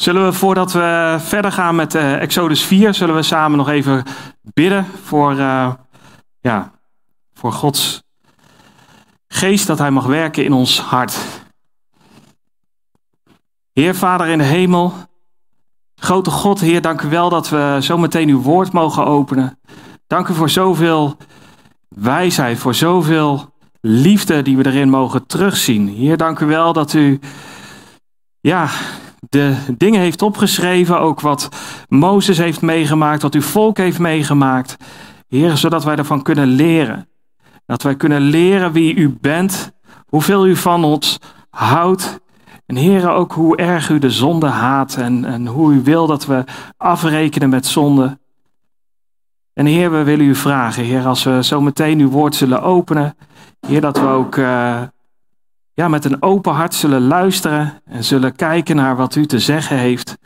Zullen we voordat we verder gaan met uh, Exodus 4, zullen we samen nog even bidden voor, uh, ja, voor Gods geest dat Hij mag werken in ons hart. Heer Vader in de hemel, grote God, Heer, dank u wel dat we zo meteen uw woord mogen openen. Dank u voor zoveel wijsheid, voor zoveel liefde die we erin mogen terugzien. Heer, dank u wel dat u, ja, de dingen heeft opgeschreven, ook wat Mozes heeft meegemaakt, wat uw volk heeft meegemaakt. Heer, zodat wij ervan kunnen leren. Dat wij kunnen leren wie u bent, hoeveel u van ons houdt. En Heer, ook hoe erg u de zonde haat en, en hoe u wil dat we afrekenen met zonde. En Heer, we willen u vragen, Heer, als we zo meteen uw woord zullen openen, Heer, dat we ook uh, ja, met een open hart zullen luisteren en zullen kijken naar wat u te zeggen heeft.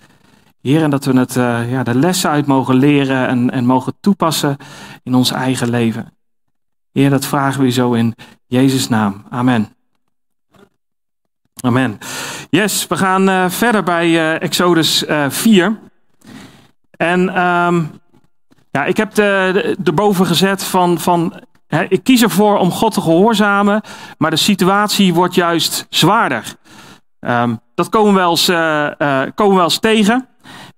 Heer, en dat we het, uh, ja, de lessen uit mogen leren en, en mogen toepassen in ons eigen leven. Heer, dat vragen we zo in Jezus' naam. Amen. Amen. Yes, we gaan uh, verder bij uh, Exodus 4. En um, ja, ik heb de, de, erboven gezet van, van ik kies ervoor om God te gehoorzamen, maar de situatie wordt juist zwaarder. Um, dat komen we wel eens, uh, uh, komen we wel eens tegen.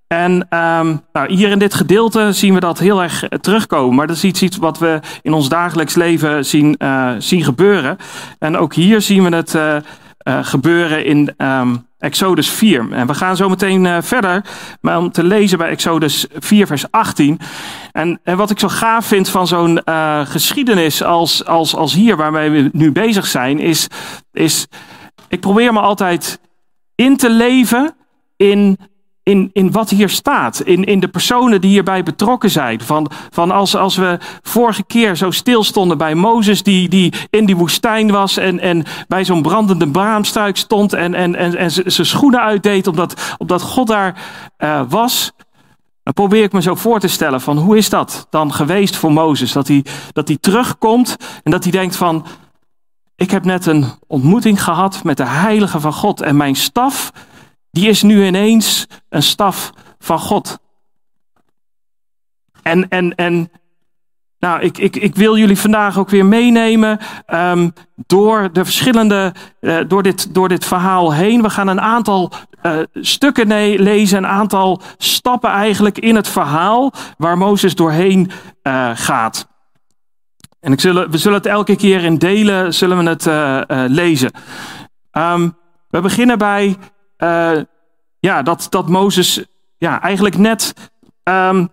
En um, nou, hier in dit gedeelte zien we dat heel erg terugkomen. Maar dat is iets, wat we in ons dagelijks leven zien, zien gebeuren. En ook hier zien we het gebeuren in um, Exodus 4. En we gaan zo meteen uh, verder maar om te lezen bij Exodus 4, vers 18. En, en wat ik zo gaaf vind van zo'n uh, geschiedenis als, als, als hier, waarmee we nu bezig zijn, is, is ik probeer me altijd in te leven in in, in wat hier staat, in, in de personen die hierbij betrokken zijn. Van, van als, als we vorige keer zo stilstonden bij Mozes, die, die in die woestijn was en, en bij zo'n brandende braamstruik stond en, en, en, en zijn schoenen uitdeed omdat, omdat God daar uh, was. Dan probeer ik me zo voor te stellen van hoe is dat dan geweest voor Mozes? Dat hij, dat hij terugkomt en dat hij denkt van, ik heb net een ontmoeting gehad met de heilige van God en mijn staf die is nu ineens een staf van God. En, en, en nou, ik, ik, ik wil jullie vandaag ook weer meenemen um, door de verschillende, uh, door, dit, door dit verhaal heen. We gaan een aantal uh, stukken lezen, een aantal stappen eigenlijk in het verhaal waar Mozes doorheen uh, gaat. En ik zullen, we zullen het elke keer in delen, zullen we het lezen. Um, we beginnen bij uh, ja, dat, dat Mozes ja, eigenlijk net um,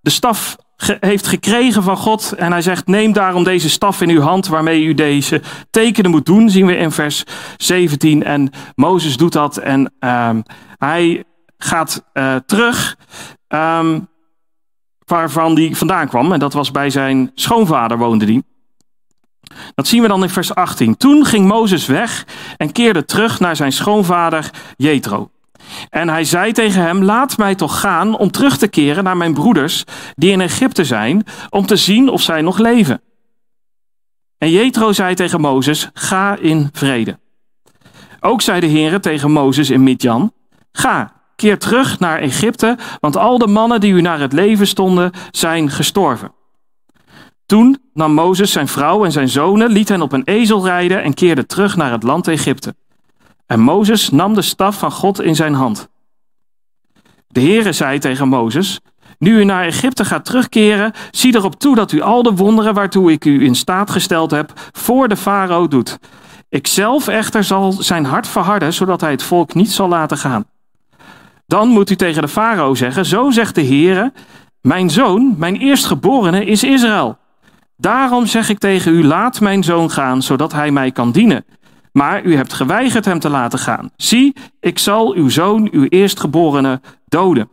de staf heeft gekregen van God. En hij zegt, neem daarom deze staf in uw hand waarmee u deze tekenen moet doen. Zien we in vers 17. En Mozes doet dat en um, hij gaat uh, terug um, waarvan die vandaan kwam. En dat was bij zijn schoonvader woonde die. Dat zien we dan in vers 18. Toen ging Mozes weg en keerde terug naar zijn schoonvader Jethro. En hij zei tegen hem: Laat mij toch gaan om terug te keren naar mijn broeders die in Egypte zijn, om te zien of zij nog leven. En Jethro zei tegen Mozes: Ga in vrede. Ook zei de Heere tegen Mozes in Midjan: Ga, keer terug naar Egypte, want al de mannen die u naar het leven stonden, zijn gestorven. Toen nam Mozes zijn vrouw en zijn zonen, liet hen op een ezel rijden en keerde terug naar het land Egypte. En Mozes nam de staf van God in zijn hand. De Heere zei tegen Mozes: Nu u naar Egypte gaat terugkeren, zie erop toe dat u al de wonderen waartoe ik u in staat gesteld heb, voor de farao doet. Ikzelf echter zal zijn hart verharden, zodat hij het volk niet zal laten gaan. Dan moet u tegen de farao zeggen: Zo zegt de Heere: Mijn zoon, mijn eerstgeborene, is Israël. Daarom zeg ik tegen u: Laat mijn zoon gaan, zodat hij mij kan dienen. Maar u hebt geweigerd hem te laten gaan. Zie, ik zal uw zoon, uw eerstgeborene, doden.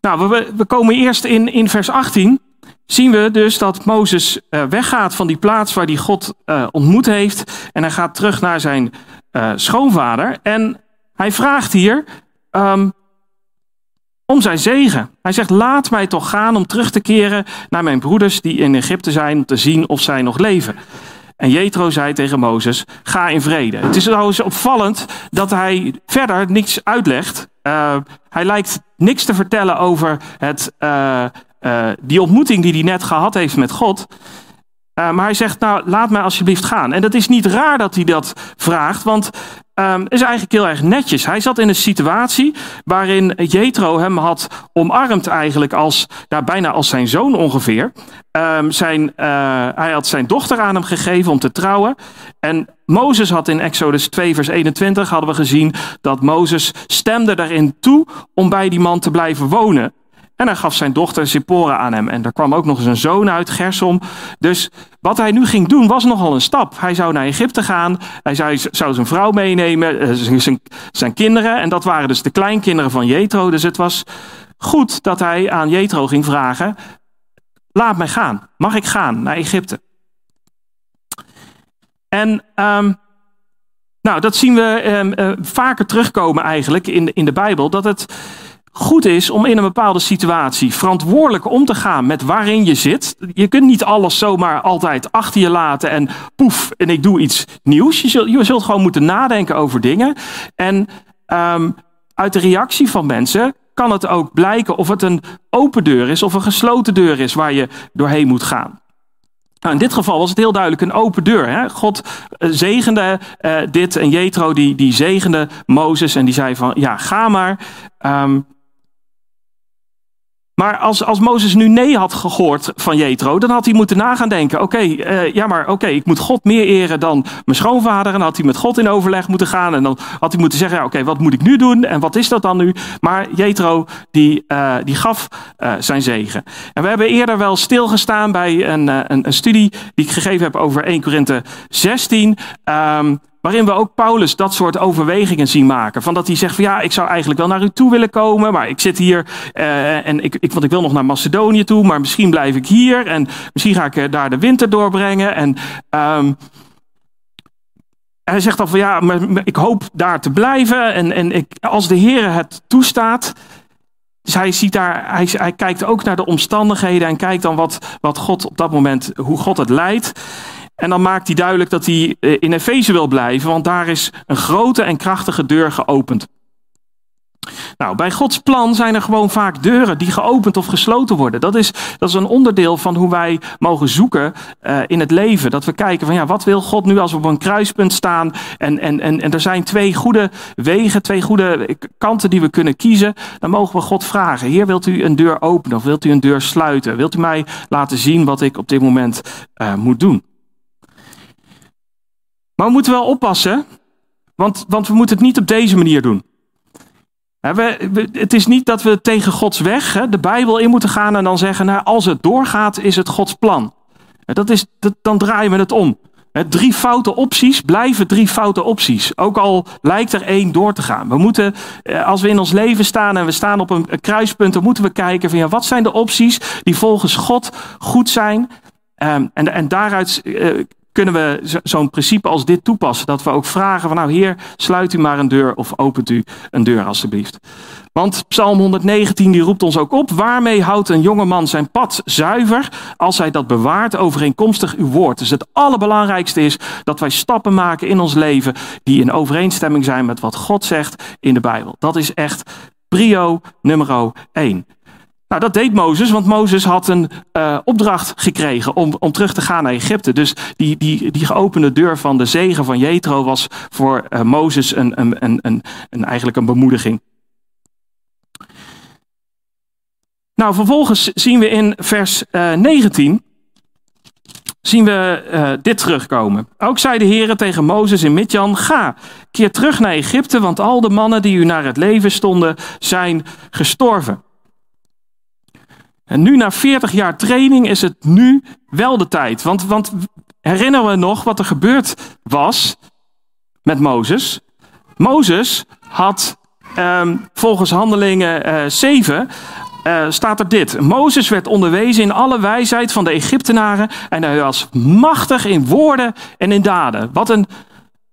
Nou, we, we komen eerst in, in vers 18. Zien we dus dat Mozes uh, weggaat van die plaats waar hij God uh, ontmoet heeft. En hij gaat terug naar zijn uh, schoonvader. En hij vraagt hier: um, om zijn zegen. Hij zegt: Laat mij toch gaan om terug te keren naar mijn broeders die in Egypte zijn, om te zien of zij nog leven. En Jethro zei tegen Mozes, ga in vrede. Het is trouwens opvallend dat hij verder niks uitlegt. Uh, hij lijkt niks te vertellen over het, uh, uh, die ontmoeting die hij net gehad heeft met God. Uh, maar hij zegt, nou, laat mij alsjeblieft gaan. En dat is niet raar dat hij dat vraagt, want um, is eigenlijk heel erg netjes. Hij zat in een situatie waarin Jethro hem had omarmd eigenlijk als, ja, bijna als zijn zoon ongeveer. Um, zijn, uh, hij had zijn dochter aan hem gegeven om te trouwen. En Mozes had in Exodus 2 vers 21 hadden we gezien dat Mozes stemde daarin toe om bij die man te blijven wonen. En hij gaf zijn dochter Zippora aan hem. En er kwam ook nog eens een zoon uit, Gersom. Dus wat hij nu ging doen was nogal een stap. Hij zou naar Egypte gaan. Hij zou, zou zijn vrouw meenemen, eh, zijn, zijn kinderen. En dat waren dus de kleinkinderen van Jethro. Dus het was goed dat hij aan Jethro ging vragen. Laat mij gaan. Mag ik gaan naar Egypte? En um, nou, dat zien we um, uh, vaker terugkomen eigenlijk in, in de Bijbel. Dat het goed is om in een bepaalde situatie verantwoordelijk om te gaan met waarin je zit. Je kunt niet alles zomaar altijd achter je laten en poef, en ik doe iets nieuws. Je zult, je zult gewoon moeten nadenken over dingen. En um, uit de reactie van mensen kan het ook blijken of het een open deur is of een gesloten deur is waar je doorheen moet gaan. Nou, in dit geval was het heel duidelijk een open deur. Hè? God eh, zegende uh, dit en Jethro die, die zegende Mozes en die zei van ja, ga maar. Um, maar als, als Mozes nu nee had gehoord van Jethro, dan had hij moeten nagaan denken: oké, uh, ja, maar oké, ik moet God meer eren dan mijn schoonvader. En had hij met God in overleg moeten gaan. En dan had hij moeten zeggen: ja, oké, wat moet ik nu doen? En wat is dat dan nu? Maar Jethro, die, uh, die gaf uh, zijn zegen. En we hebben eerder wel stilgestaan bij een, een, een studie die ik gegeven heb over 1 Korinthe 16. Um, Waarin we ook Paulus dat soort overwegingen zien maken. Van dat hij zegt van ja, ik zou eigenlijk wel naar u toe willen komen. Maar ik zit hier uh, en ik, ik, want ik wil nog naar Macedonië toe. Maar misschien blijf ik hier. En misschien ga ik daar de winter doorbrengen. En um, hij zegt dan van ja, maar ik hoop daar te blijven. En, en ik, als de Heer het toestaat. Dus hij, ziet daar, hij, hij kijkt ook naar de omstandigheden en kijkt dan wat, wat God op dat moment, hoe God het leidt. En dan maakt hij duidelijk dat hij eh, in Efeze wil blijven, want daar is een grote en krachtige deur geopend. Nou, bij Gods plan zijn er gewoon vaak deuren die geopend of gesloten worden. Dat is, dat is een onderdeel van hoe wij mogen zoeken uh, in het leven. Dat we kijken van ja, wat wil God nu als we op een kruispunt staan? En, en, en, en er zijn twee goede wegen, twee goede kanten die we kunnen kiezen. Dan mogen we God vragen: Heer, wilt u een deur openen of wilt u een deur sluiten? Wilt u mij laten zien wat ik op dit moment uh, moet doen? Maar we moeten wel oppassen, want, want we moeten het niet op deze manier doen. We, het is niet dat we tegen Gods weg, de Bijbel in moeten gaan en dan zeggen, nou, als het doorgaat, is het Gods plan. Dat is, dan draaien we het om. Drie foute opties blijven drie foute opties. Ook al lijkt er één door te gaan. We moeten, eh, als we in ons leven staan en we staan op een kruispunt, dan moeten we kijken van ja, wat zijn de opties die volgens God goed zijn. Um, en, en daaruit uh, kunnen we zo'n principe als dit toepassen. Dat we ook vragen van nou heer, sluit u maar een deur of opent u een deur alstublieft. Want Psalm 119 die roept ons ook op. Waarmee houdt een jongeman zijn pad zuiver als hij dat bewaart overeenkomstig uw woord. Dus het allerbelangrijkste is dat wij stappen maken in ons leven die in overeenstemming zijn met wat God zegt in de Bijbel. Dat is echt prio nummer 1. Nou, dat deed Mozes, want Mozes had een uh, opdracht gekregen om, om terug te gaan naar Egypte. Dus die, die, die geopende deur van de zegen van Jethro was voor uh, Mozes een, een, een, een, eigenlijk een bemoediging. Nou, vervolgens zien we in vers uh, 19 zien we dit terugkomen. Ook zei de Heer tegen Mozes in Midjan, ga, keer terug naar Egypte, want al de mannen die u naar het leven stonden, zijn gestorven. En nu na 40 jaar training is het nu wel de tijd. Want, want herinneren we nog wat er gebeurd was met Mozes? Mozes had um, volgens Handelingen uh, 7 uh, staat er dit. Mozes werd onderwezen in alle wijsheid van de Egyptenaren en hij was machtig in woorden en in daden. Wat een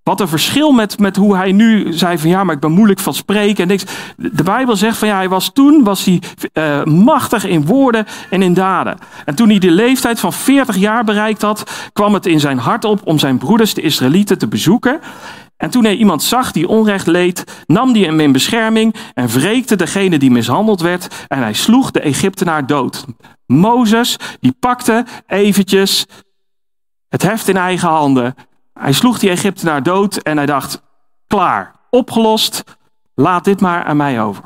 Wat een verschil met, met hoe hij nu zei van ja, maar ik ben moeilijk van spreken en niks. De Bijbel zegt van ja, hij was toen was hij, uh, machtig in woorden en in daden. En toen hij de leeftijd van 40 jaar bereikt had, kwam het in zijn hart op om zijn broeders, de Israëlieten, te bezoeken. En toen hij iemand zag die onrecht leed, nam hij hem in bescherming en wreekte degene die mishandeld werd en hij sloeg de Egyptenaar dood. Mozes, die pakte eventjes het heft in eigen handen. Hij sloeg die Egyptenaar dood en hij dacht, klaar, opgelost, laat dit maar aan mij over.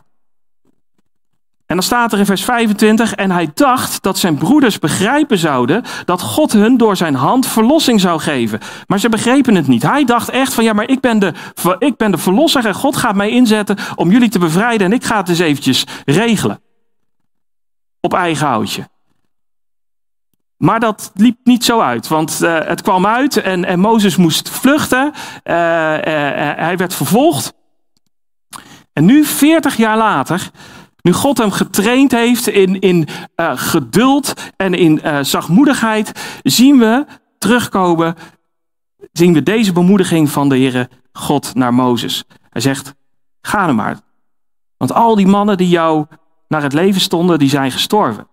En dan staat er in vers 25, en hij dacht dat zijn broeders begrijpen zouden dat God hun door zijn hand verlossing zou geven. Maar ze begrepen het niet. Hij dacht echt van, ja, maar ik ben de, ik ben de verlosser en God gaat mij inzetten om jullie te bevrijden en ik ga het eens eventjes regelen. Op eigen houtje. Maar dat liep niet zo uit, want uh, het kwam uit en, en Mozes moest vluchten. Uh, uh, hij werd vervolgd. En nu, 40 jaar later, nu God hem getraind heeft in, in geduld en in zachtmoedigheid, zien we terugkomen, zien we deze bemoediging van de Heere God naar Mozes. Hij zegt, ga er maar. Want al die mannen die jou naar het leven stonden, die zijn gestorven.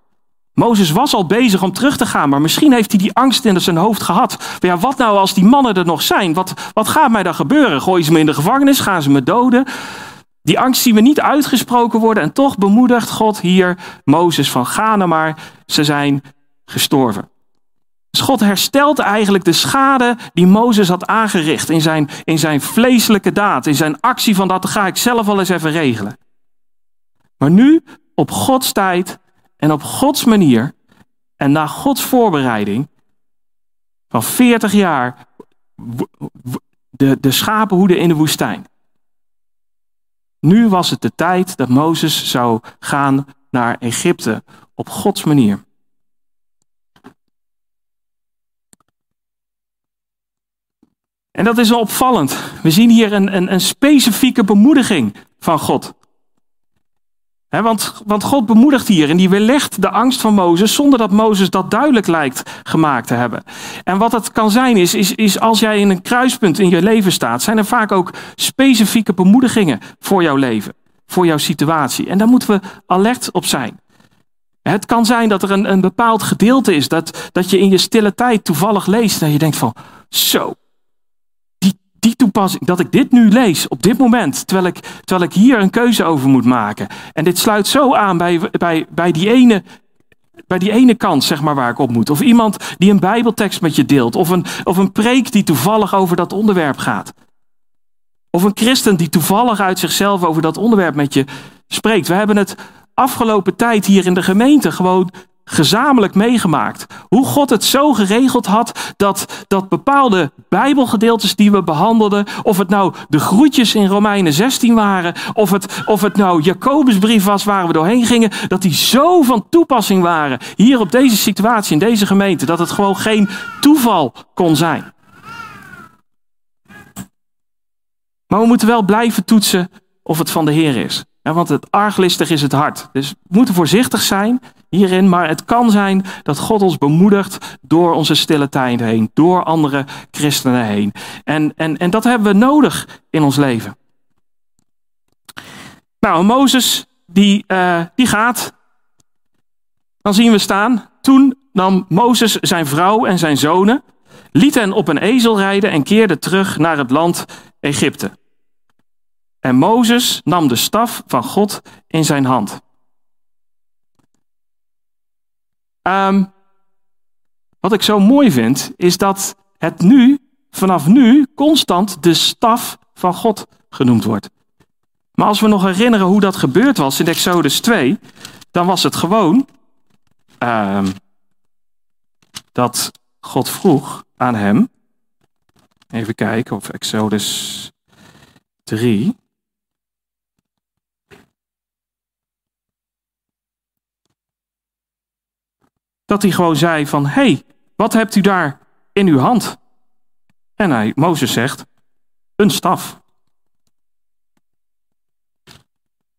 Mozes was al bezig om terug te gaan, maar misschien heeft hij die angst in zijn hoofd gehad. Maar ja, wat nou als die mannen er nog zijn? Wat, wat gaat mij dan gebeuren? Gooi ze me in de gevangenis? Gaan ze me doden? Die angst zien we niet uitgesproken worden en toch bemoedigt God hier Mozes van ga nou maar, ze zijn gestorven. Dus God herstelt eigenlijk de schade die Mozes had aangericht in zijn, in zijn vleeselijke daad, in zijn actie van dat ga ik zelf wel eens even regelen. Maar nu, op Gods tijd en op Gods manier en na Gods voorbereiding van 40 jaar de, de schapenhoeden in de woestijn. Nu was het de tijd dat Mozes zou gaan naar Egypte op Gods manier. En dat is wel opvallend. We zien hier een, een, een specifieke bemoediging van God want, want God bemoedigt hier en die weerlegt de angst van Mozes zonder dat Mozes dat duidelijk lijkt gemaakt te hebben. En wat het kan zijn is, is, als jij in een kruispunt in je leven staat, zijn er vaak ook specifieke bemoedigingen voor jouw leven, voor jouw situatie. En daar moeten we alert op zijn. Het kan zijn dat er een, een bepaald gedeelte is dat, dat je in je stille tijd toevallig leest en je denkt van, zo, toepassing, dat ik dit nu lees op dit moment, terwijl ik, terwijl ik hier een keuze over moet maken. En dit sluit zo aan bij, bij, bij, die ene, bij die ene kant, zeg maar, waar ik op moet. Of iemand die een Bijbeltekst met je deelt. Of een, of een preek die toevallig over dat onderwerp gaat. Of een christen die toevallig uit zichzelf over dat onderwerp met je spreekt. We hebben het afgelopen tijd hier in de gemeente gewoon gezamenlijk meegemaakt. Hoe God het zo geregeld had dat, dat bepaalde Bijbelgedeeltes die we behandelden, of het nou de groetjes in Romeinen 16 waren, of het, of het nou Jacobusbrief was waar we doorheen gingen, dat die zo van toepassing waren hier op deze situatie, in deze gemeente, dat het gewoon geen toeval kon zijn. Maar we moeten wel blijven toetsen of het van de Heer is. Want het arglistig is het hart. Dus we moeten voorzichtig zijn hierin, maar het kan zijn dat God ons bemoedigt door onze stille tijd heen, door andere christenen heen. En, en, en dat hebben we nodig in ons leven. Nou, Mozes, die, uh, die gaat. Dan zien we staan. Toen nam Mozes zijn vrouw en zijn zonen, liet hen op een ezel rijden en keerde terug naar het land Egypte. En Mozes nam de staf van God in zijn hand. Um, wat ik zo mooi vind, is dat het nu, vanaf nu, constant de staf van God genoemd wordt. Maar als we nog herinneren hoe dat gebeurd was in Exodus 2, dan was het gewoon um, dat God vroeg aan hem, even kijken of Exodus 3. Dat hij gewoon zei van, hey, wat hebt u daar in uw hand? En hij, Mozes zegt, een staf.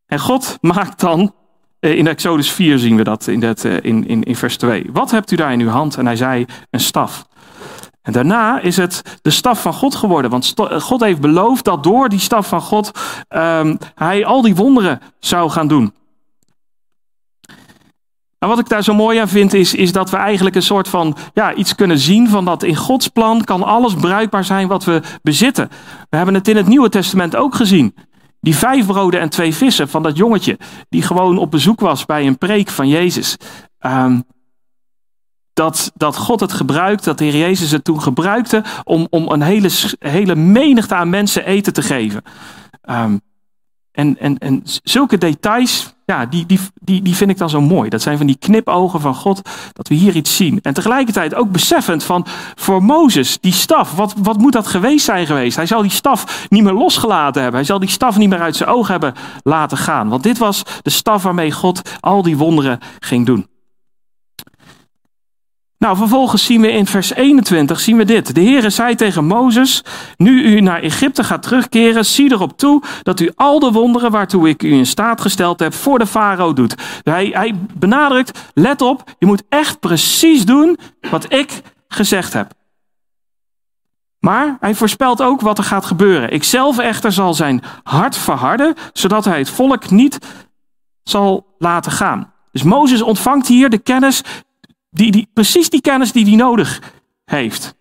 En God maakt dan, eh, in Exodus 4 zien we dat in, dat, eh, in, in, in vers 2. Wat hebt u daar in uw hand? En hij zei, een staf. En daarna is het de staf van God geworden. Want God heeft beloofd dat door die staf van God um, hij al die wonderen zou gaan doen. En wat ik daar zo mooi aan vind, is, is dat we eigenlijk een soort van ja, iets kunnen zien van dat in Gods plan kan alles bruikbaar zijn wat we bezitten. We hebben het in het Nieuwe Testament ook gezien. Die vijf broden en twee vissen van dat jongetje, die gewoon op bezoek was bij een preek van Jezus. Um, dat, dat God het gebruikt, dat de Heer Jezus het toen gebruikte om, om een hele, hele menigte aan mensen eten te geven. Um, en, en, en zulke details, ja, die, die, die, die vind ik dan zo mooi. Dat zijn van die knipogen van God, dat we hier iets zien. En tegelijkertijd ook beseffend van, voor Mozes, die staf, wat, wat moet dat geweest zijn geweest? Hij zal die staf niet meer losgelaten hebben. Hij zal die staf niet meer uit zijn oog hebben laten gaan. Want dit was de staf waarmee God al die wonderen ging doen. Nou, vervolgens zien we in vers 21 zien we dit. De Heere zei tegen Mozes, nu u naar Egypte gaat terugkeren, zie erop toe dat u al de wonderen waartoe ik u in staat gesteld heb voor de farao doet. Hij, hij benadrukt, let op, je moet echt precies doen wat ik gezegd heb. Maar hij voorspelt ook wat er gaat gebeuren. Ikzelf echter zal zijn hart verharden, zodat hij het volk niet zal laten gaan. Dus Mozes ontvangt hier de kennis die, die, precies die kennis die hij nodig heeft.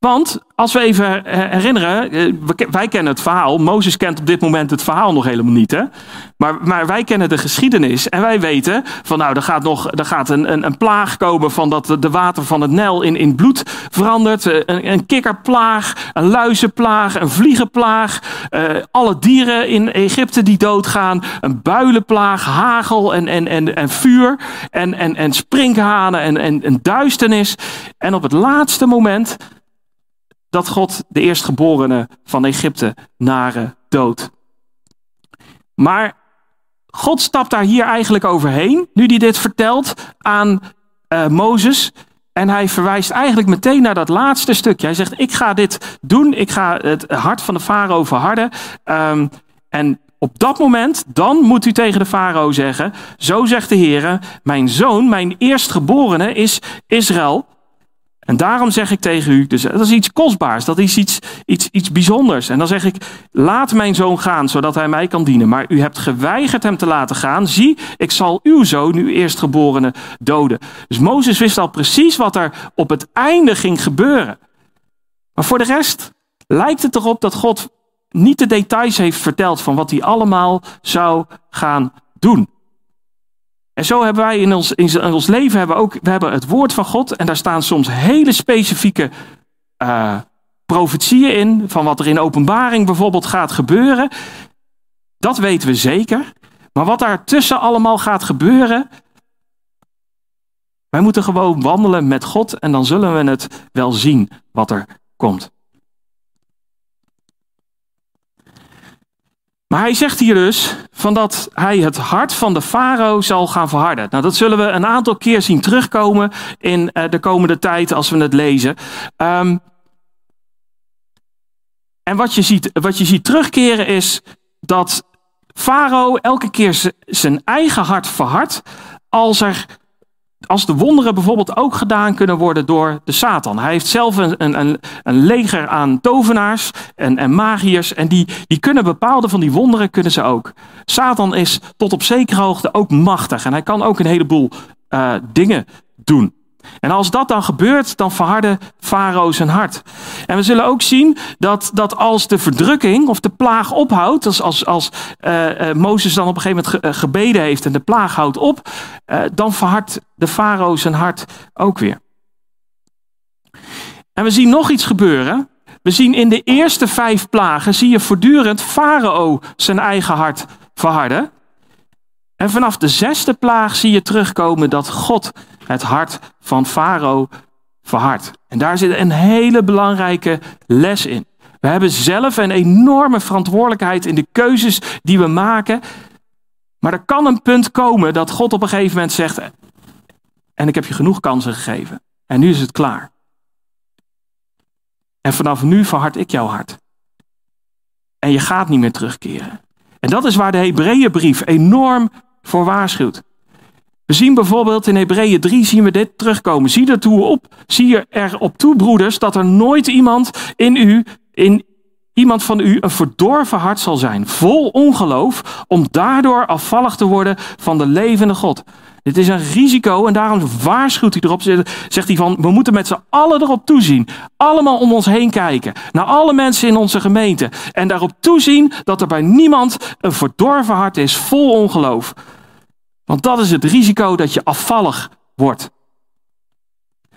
Want als we even herinneren, eh, wij kennen het verhaal. Mozes kent op dit moment het verhaal nog helemaal niet. Hè? Maar, maar wij kennen de geschiedenis en wij weten van nou, er gaat nog er gaat een, een, een plaag komen van dat de water van het Nel in, in bloed verandert. Eh, een, een kikkerplaag, een luizenplaag, een vliegenplaag. Uh, alle dieren in Egypte die doodgaan. Een builenplaag, hagel en, en, en, en vuur. En, en, en sprinkhanen en, en, en duisternis. En op het laatste moment dat God de eerstgeborene van Egypte nare dood. Maar God stapt daar hier eigenlijk overheen, nu hij dit vertelt aan uh, Mozes. En hij verwijst eigenlijk meteen naar dat laatste stukje. Hij zegt, ik ga dit doen, ik ga het hart van de farao verharden. Um, en op dat moment, dan moet u tegen de farao zeggen, zo zegt de Heer, mijn zoon, mijn eerstgeborene is Israël. En daarom zeg ik tegen u, dus dat is iets kostbaars, dat is iets, iets, iets bijzonders. En dan zeg ik, laat mijn zoon gaan, zodat hij mij kan dienen. Maar u hebt geweigerd hem te laten gaan. Zie, ik zal uw zoon, uw eerstgeborene, doden. Dus Mozes wist al precies wat er op het einde ging gebeuren. Maar voor de rest lijkt het erop dat God niet de details heeft verteld van wat hij allemaal zou gaan doen. En zo hebben wij in ons, in ons leven hebben ook, we hebben het woord van God en daar staan soms hele specifieke uh, profetieën in, van wat er in openbaring bijvoorbeeld gaat gebeuren. Dat weten we zeker. Maar wat daar tussen allemaal gaat gebeuren, wij moeten gewoon wandelen met God en dan zullen we het wel zien wat er komt. Maar hij zegt hier dus van dat hij het hart van de farao zal gaan verharden. Nou, dat zullen we een aantal keer zien terugkomen in uh, de komende tijd als we het lezen. Um, en wat je, ziet, wat je ziet terugkeren is dat farao elke keer zijn eigen hart verhardt als er als de wonderen bijvoorbeeld ook gedaan kunnen worden door de Satan. Hij heeft zelf een, een, een leger aan tovenaars en, en magiërs. En die, die kunnen bepaalde van die wonderen kunnen ze ook. Satan is tot op zekere hoogte ook machtig. En hij kan ook een heleboel uh, dingen doen. En als dat dan gebeurt, dan verharde Farao zijn hart. En we zullen ook zien dat, dat als de verdrukking of de plaag ophoudt, als, als, als uh, uh, Mozes dan op een gegeven moment ge, uh, gebeden heeft en de plaag houdt op, dan verhardt de Farao zijn hart ook weer. En we zien nog iets gebeuren. We zien in de eerste vijf plagen, zie je voortdurend Farao zijn eigen hart verharden. En vanaf de zesde plaag zie je terugkomen dat God het hart van Farao verhardt. En daar zit een hele belangrijke les in. We hebben zelf een enorme verantwoordelijkheid in de keuzes die we maken. Maar er kan een punt komen dat God op een gegeven moment zegt: En ik heb je genoeg kansen gegeven. En nu is het klaar. En vanaf nu verhard ik jouw hart. En je gaat niet meer terugkeren. En dat is waar de Hebreeënbrief enorm voor waarschuwt. We zien bijvoorbeeld in Hebreeën 3 zien we dit terugkomen. Zie ertoe op, zie er op toe, broeders, dat er nooit iemand in u, in iemand van u een verdorven hart zal zijn, vol ongeloof, om daardoor afvallig te worden van de levende God. Dit is een risico en daarom waarschuwt hij erop. Zegt hij van, we moeten met z'n allen erop toezien. Allemaal om ons heen kijken. Naar alle mensen in onze gemeente. En daarop toezien dat er bij niemand een verdorven hart is, vol ongeloof. Want dat is het risico dat je afvallig wordt.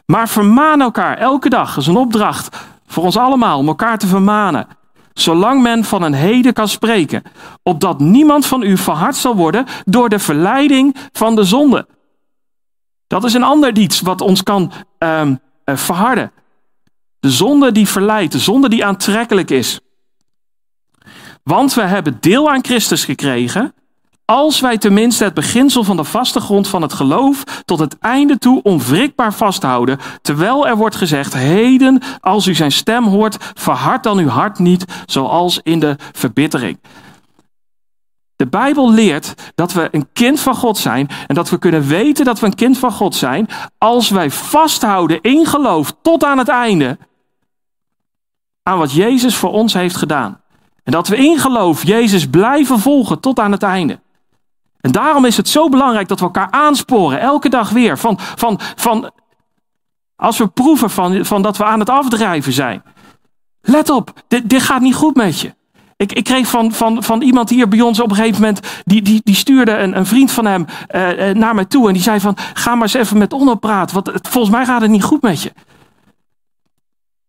Maar vermaan elkaar elke dag. Dat is een opdracht voor ons allemaal om elkaar te vermanen. Zolang men van een heden kan spreken. Opdat niemand van u verhard zal worden door de verleiding van de zonde. Dat is een ander iets wat ons kan um, verharden. De zonde die verleidt, de zonde die aantrekkelijk is. Want we hebben deel aan Christus gekregen als wij tenminste het beginsel van de vaste grond van het geloof tot het einde toe onwrikbaar vasthouden, terwijl er wordt gezegd, heden, als u zijn stem hoort, verhard dan uw hart niet, zoals in de verbittering. De Bijbel leert dat we een kind van God zijn en dat we kunnen weten dat we een kind van God zijn als wij vasthouden in geloof tot aan het einde aan wat Jezus voor ons heeft gedaan. En dat we in geloof Jezus blijven volgen tot aan het einde. En daarom is het zo belangrijk dat we elkaar aansporen, elke dag weer. Van, van, van, als we proeven van, van dat we aan het afdrijven zijn. Let op, dit, dit gaat niet goed met je. Ik, ik kreeg van, van, van iemand hier bij ons op een gegeven moment, die, die, die stuurde een, een vriend van hem uh, naar mij toe. En die zei van, ga maar eens even met Onno praten, want volgens mij gaat het niet goed met je.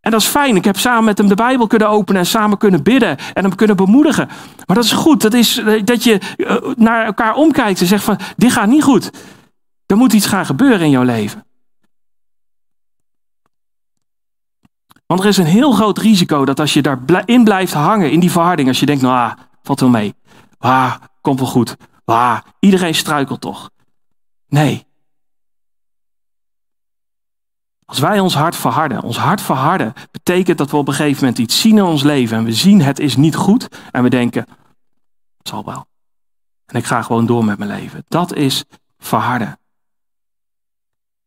En dat is fijn. Ik heb samen met hem de Bijbel kunnen openen en samen kunnen bidden en hem kunnen bemoedigen. Maar dat is goed. Dat is eh, dat je eh, naar elkaar omkijkt en zegt van, dit gaat niet goed. Er moet iets gaan gebeuren in jouw leven. Want er is een heel groot risico dat als je daarin blijft hangen, in die verharding, als je denkt, nou, ah, valt wel mee. Ah, komt wel goed. Ah, iedereen struikelt toch. Nee, als wij ons hart verharden, ons hart verharden, betekent dat we op een gegeven moment iets zien in ons leven en we zien het is niet goed en we denken, het zal wel. En ik ga gewoon door met mijn leven. Dat is verharden.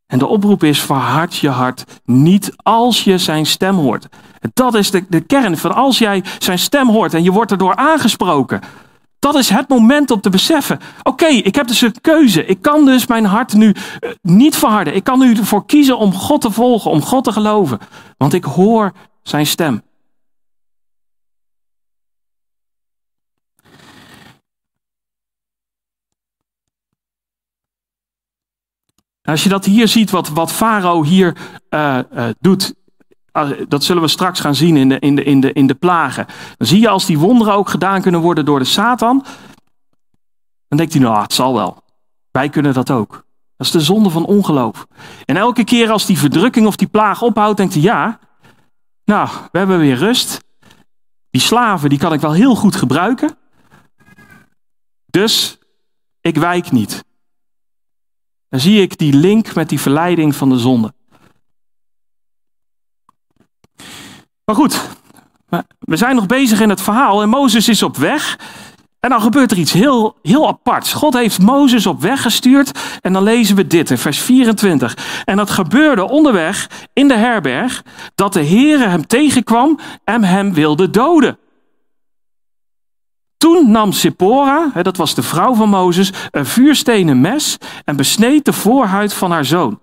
En de oproep is: verhard je hart niet als je zijn stem hoort. dat is de, de kern van als jij zijn stem hoort en je wordt erdoor aangesproken. Dat is het moment om te beseffen. Oké, ik heb dus een keuze. Ik kan dus mijn hart nu eh, niet verharden. Ik kan nu ervoor kiezen om God te volgen, om God te geloven. Want ik hoor zijn stem. Als je dat hier ziet, wat, wat Farao hier uh, uh, doet dat zullen we straks gaan zien in de, in, de, in, de, in de plagen. Dan zie je als die wonderen ook gedaan kunnen worden door de Satan. Dan denkt hij, nou, het zal wel. Wij kunnen dat ook. Dat is de zonde van ongeloof. En elke keer als die verdrukking of die plaag ophoudt, denkt hij, ja, nou, we hebben weer rust. Die slaven, die kan ik wel heel goed gebruiken. Dus ik wijk niet. Dan zie ik die link met die verleiding van de zonde. Maar goed, we zijn nog bezig in het verhaal en Mozes is op weg. En dan gebeurt er iets heel, heel aparts. God heeft Mozes op weg gestuurd en dan lezen we dit in vers 24. En dat gebeurde onderweg in de herberg dat de Heere hem tegenkwam en hem wilde doden. Toen nam Sephora, dat was de vrouw van Mozes, een vuurstenen mes en besneed de voorhuid van haar zoon.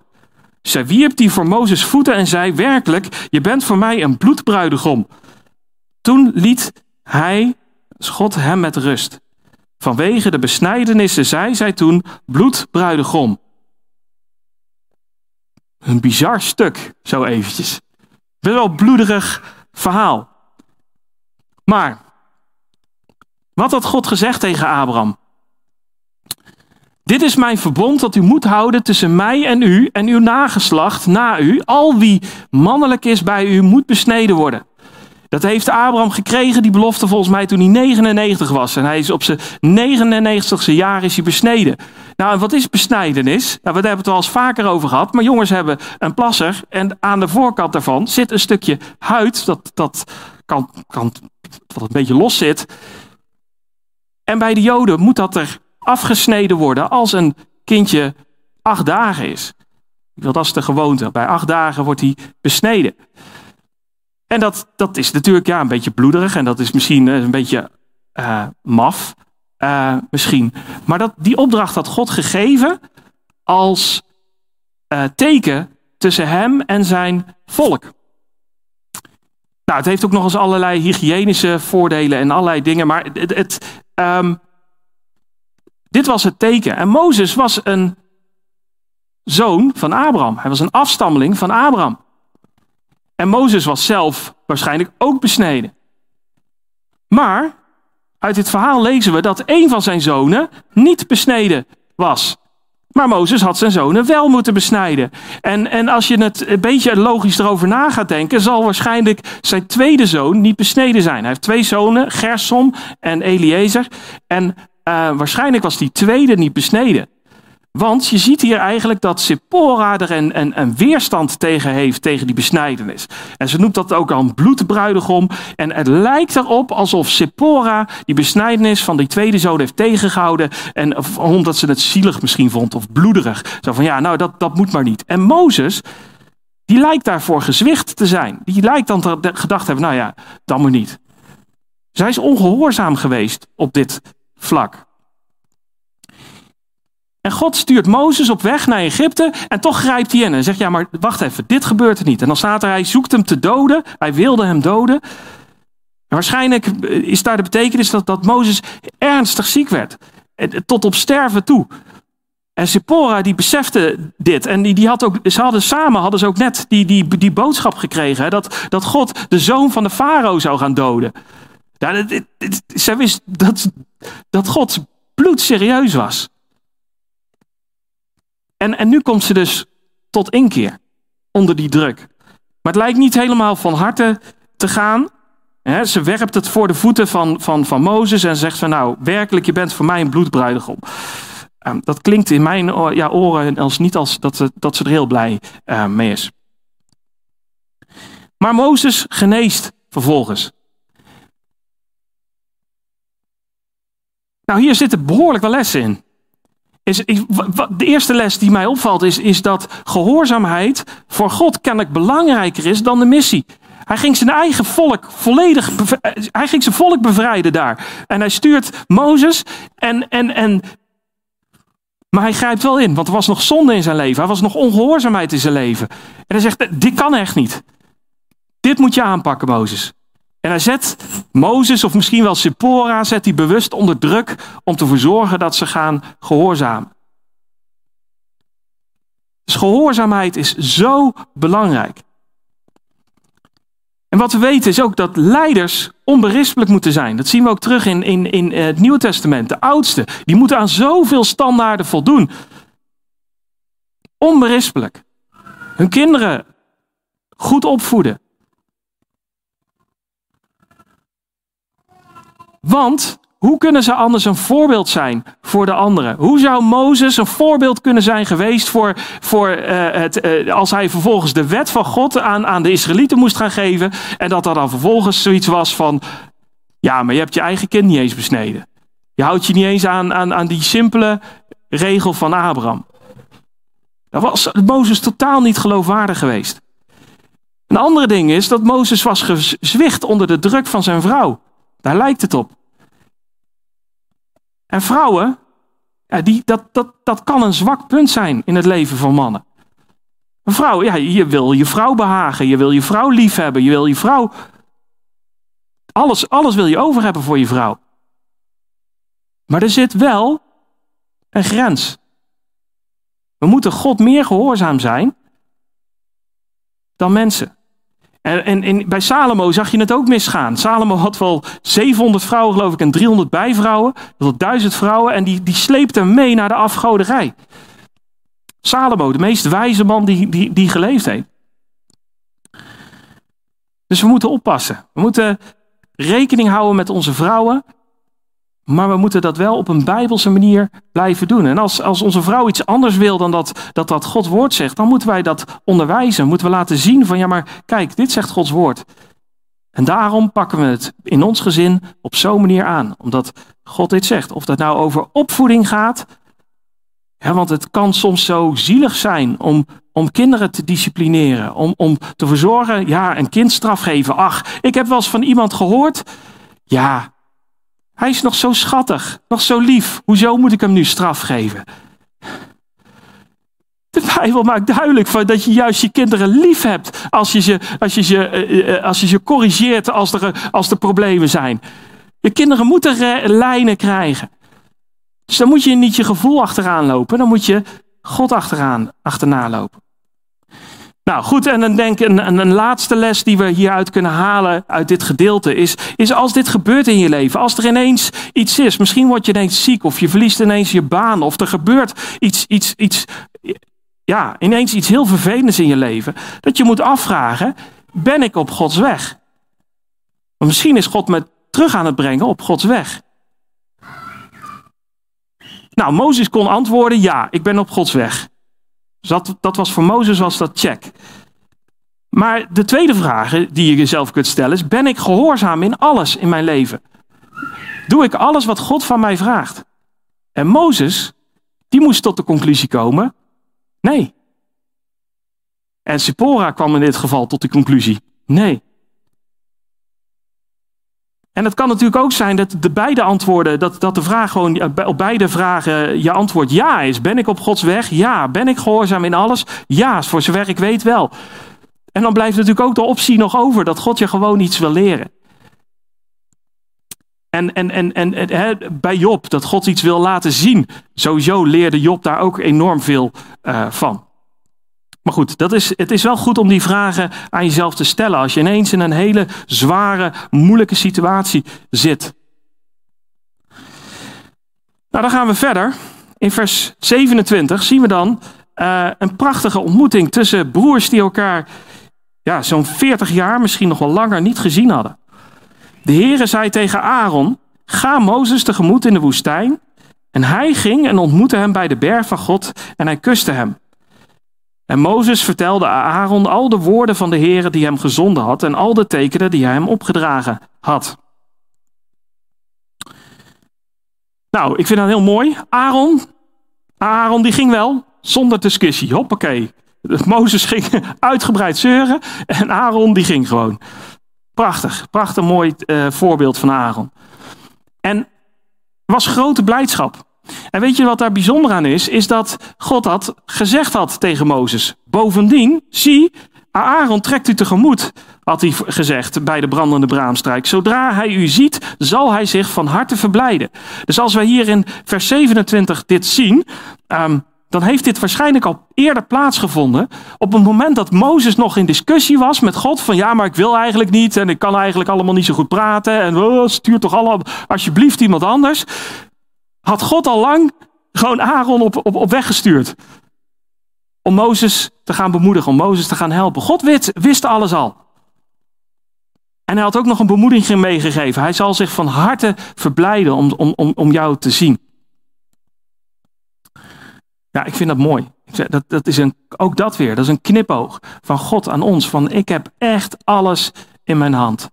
Zij wierp die voor Mozes voeten en zei: Werkelijk, je bent voor mij een bloedbruidegom. Toen liet hij, God, hem met rust. Vanwege de besnijdenissen zei zij toen: bloedbruidegom. Een bizar stuk, zo eventjes. Best wel bloederig verhaal. Maar, wat had God gezegd tegen Abraham? Dit is mijn verbond dat u moet houden tussen mij en u en uw nageslacht na u. Al wie mannelijk is bij u moet besneden worden. Dat heeft Abraham gekregen, die belofte volgens mij toen hij 99 was. En hij is op zijn 99ste jaar is hij besneden. Nou, en wat is besnijdenis? Nou, we hebben het al eens vaker over gehad. Maar jongens hebben een plasser en aan de voorkant daarvan zit een stukje huid dat, dat kan, kan, wat een beetje los zit. En bij de Joden moet dat er afgesneden worden als een kindje acht dagen is. Dat is de gewoonte. Bij acht dagen wordt hij besneden. En dat, dat is natuurlijk ja, een beetje bloederig en dat is misschien een beetje uh, maf. Uh, misschien. Maar dat, die opdracht had God gegeven als teken tussen hem en zijn volk. Nou, het heeft ook nog eens allerlei hygiënische voordelen en allerlei dingen. Maar het, um, dit was het teken. En Mozes was een zoon van Abraham. Hij was een afstammeling van Abraham. En Mozes was zelf waarschijnlijk ook besneden. Maar uit dit verhaal lezen we dat een van zijn zonen niet besneden was. Maar Mozes had zijn zonen wel moeten besnijden. En, en als je het een beetje logisch erover na gaat denken, zal waarschijnlijk zijn tweede zoon niet besneden zijn. Hij heeft twee zonen, Gersom en Eliezer. En waarschijnlijk was die tweede niet besneden. Want je ziet hier eigenlijk dat Sephora er een, een, een, weerstand tegen heeft, tegen die besnijdenis. En ze noemt dat ook al een bloedbruidegom. En het lijkt erop alsof Sephora die besnijdenis van die tweede zoon heeft tegengehouden. En omdat ze het zielig misschien vond of bloederig. Zo van ja, nou dat, dat moet maar niet. En Mozes, die lijkt daarvoor gezwicht te zijn. Die lijkt dan te gedacht hebben, nou ja, dan maar niet. Zij is ongehoorzaam geweest op dit vlak. En God stuurt Mozes op weg naar Egypte en toch grijpt hij in en zegt, ja maar wacht even, dit gebeurt er niet. En dan staat er, hij zoekt hem te doden, hij wilde hem doden. En waarschijnlijk is daar de betekenis dat, dat Mozes ernstig ziek werd, tot op sterven toe. En Sephora die besefte dit. En die, die had ook, ze hadden samen hadden ze ook net die, die, die boodschap gekregen. Hè, dat, dat God de zoon van de farao zou gaan doden. Ja, zij wist dat, dat God bloedserieus was. En, en nu komt ze dus tot inkeer onder die druk. Maar het lijkt niet helemaal van harte te gaan. ze werpt het voor de voeten van, van, van Mozes en zegt van nou, werkelijk, je bent voor mij een bloedbruidegom. Um, dat klinkt in mijn ja, oren als niet als dat ze, dat ze er heel blij uh, mee is. Maar Mozes geneest vervolgens. Nou, hier zitten behoorlijk wel lessen in. Is, de eerste les die mij opvalt is, is dat gehoorzaamheid voor God kennelijk belangrijker is dan de missie. Hij ging zijn eigen volk volledig, hij ging zijn volk bevrijden daar. En hij stuurt Mozes en, en, en maar hij grijpt wel in, want er was nog zonde in zijn leven. Er was nog ongehoorzaamheid in zijn leven. En hij zegt, dit kan echt niet. Dit moet je aanpakken, Mozes. En hij zet Mozes, of misschien wel Sephora, zet hij bewust onder druk om te verzorgen dat ze gaan gehoorzamen. Dus gehoorzaamheid is zo belangrijk. En wat we weten is ook dat leiders onberispelijk moeten zijn. Dat zien we ook terug in, in, in het Nieuwe Testament. De oudsten, die moeten aan zoveel standaarden voldoen. Onberispelijk. Hun kinderen goed opvoeden. Want hoe kunnen ze anders een voorbeeld zijn voor de anderen? Hoe zou Mozes een voorbeeld kunnen zijn geweest voor, voor uh, het, uh, als hij vervolgens de wet van God aan, aan de Israëlieten moest gaan geven en dat er dan vervolgens zoiets was van, ja, maar je hebt je eigen kind niet eens besneden. Je houdt je niet eens aan, aan, aan die simpele regel van Abraham. Dat was Mozes totaal niet geloofwaardig geweest. Een andere ding is dat Mozes was gezwicht onder de druk van zijn vrouw. Daar lijkt het op. En vrouwen, ja, die, dat, dat, dat kan een zwak punt zijn in het leven van mannen. Een vrouw, ja, je wil je vrouw behagen, je wil je vrouw lief hebben, je wil je vrouw. Alles, alles wil je over hebben voor je vrouw. Maar er zit wel een grens. We moeten God meer gehoorzaam zijn dan mensen. En, en, bij Salomo zag je het ook misgaan. Salomo had wel 700 vrouwen, geloof ik, en 300 bijvrouwen. Dat 1000 vrouwen. En die, die sleepte hem mee naar de afgoderij. Salomo, de meest wijze man die, die, die geleefd heeft. Dus we moeten oppassen. We moeten rekening houden met onze vrouwen. Maar we moeten dat wel op een bijbelse manier blijven doen. En als, als onze vrouw iets anders wil dan dat, dat dat Gods woord zegt, dan moeten wij dat onderwijzen. Moeten we laten zien van ja, maar kijk, dit zegt Gods woord. En daarom pakken we het in ons gezin op zo'n manier aan. Omdat God dit zegt. Of dat nou over opvoeding gaat. want het kan soms zo zielig zijn om, om kinderen te disciplineren. Om, om te verzorgen, ja, een kind straf geven. Ach, ik heb wel eens van iemand gehoord. Ja, hij is nog zo schattig, nog zo lief. Hoezo moet ik hem nu straf geven? De Bijbel maakt duidelijk dat je juist je kinderen lief hebt als je ze, als je ze, eh, eh, als je ze corrigeert als er, als er problemen zijn. Je kinderen moeten lijnen krijgen. Dus dan moet je niet je gevoel achteraan lopen, dan moet je God achteraan, achterna lopen. Nou goed, en dan denk ik een, een, laatste les die we hieruit kunnen halen uit dit gedeelte is, is als dit gebeurt in je leven, als er ineens iets is, misschien word je ineens ziek of je verliest ineens je baan of er gebeurt iets, iets, iets, ja, ineens iets heel vervelends in je leven, dat je moet afvragen, ben ik op Gods weg? Misschien is God me terug aan het brengen op Gods weg. Nou, Mozes kon antwoorden, ja, ik ben op Gods weg. Dat, dat was voor Mozes was dat check. Maar de tweede vraag die je jezelf kunt stellen is, ben ik gehoorzaam in alles in mijn leven? Doe ik alles wat God van mij vraagt? En Mozes, die moest tot de conclusie komen, nee. En Sephora kwam in dit geval tot de conclusie, nee. En het kan natuurlijk ook zijn dat de beide antwoorden, dat, dat de vraag gewoon eh, op beide vragen je antwoord ja is. Ben ik op Gods weg? Ja. Ben ik gehoorzaam in alles? Ja, voor zover ik weet wel. En dan blijft natuurlijk ook de optie nog over dat God je gewoon iets wil leren. En, en, en, en, bij Job, dat God iets wil laten zien. Sowieso leerde Job daar ook enorm veel uh, van. Maar goed, dat is, het is wel goed om die vragen aan jezelf te stellen als je ineens in een hele zware, moeilijke situatie zit. Nou, dan gaan we verder. In vers 27 zien we dan uh, een prachtige ontmoeting tussen broers die elkaar ja, zo'n 40 jaar, misschien nog wel langer, niet gezien hadden. De Heere zei tegen Aaron: Ga Mozes tegemoet in de woestijn. En hij ging en ontmoette hem bij de berg van God en hij kuste hem. En Mozes vertelde Aaron al de woorden van de Heere die hem gezonden had en al de tekenen die hij hem opgedragen had. Nou, ik vind dat heel mooi. Aaron, Aaron die ging wel zonder discussie. Hoppakee. Mozes ging uitgebreid zeuren en Aaron die ging gewoon. Prachtig, prachtig mooi uh, voorbeeld van Aaron. En was grote blijdschap. En weet je wat daar bijzonder aan is? Is dat God dat gezegd had tegen Mozes. Bovendien, zie, Aaron trekt u tegemoet, had hij gezegd bij de brandende braamstrijk. Zodra hij u ziet, zal hij zich van harte verblijden. Dus als wij hier in vers 27 dit zien, um, dan heeft dit waarschijnlijk al eerder plaatsgevonden. Op het moment dat Mozes nog in discussie was met God. Van ja, maar ik wil eigenlijk niet. En ik kan eigenlijk allemaal niet zo goed praten. En oh, stuur toch allemaal alsjeblieft iemand anders had God al lang gewoon Aaron op, op, op weg gestuurd. Om Mozes te gaan bemoedigen, om Mozes te gaan helpen. God wist, wist alles al. En hij had ook nog een bemoediging meegegeven. Hij zal zich van harte verblijden om, om, om, om jou te zien. Ja, ik vind dat mooi. Dat, dat is een, ook dat weer, dat is een knipoog van God aan ons. Van ik heb echt alles in mijn hand.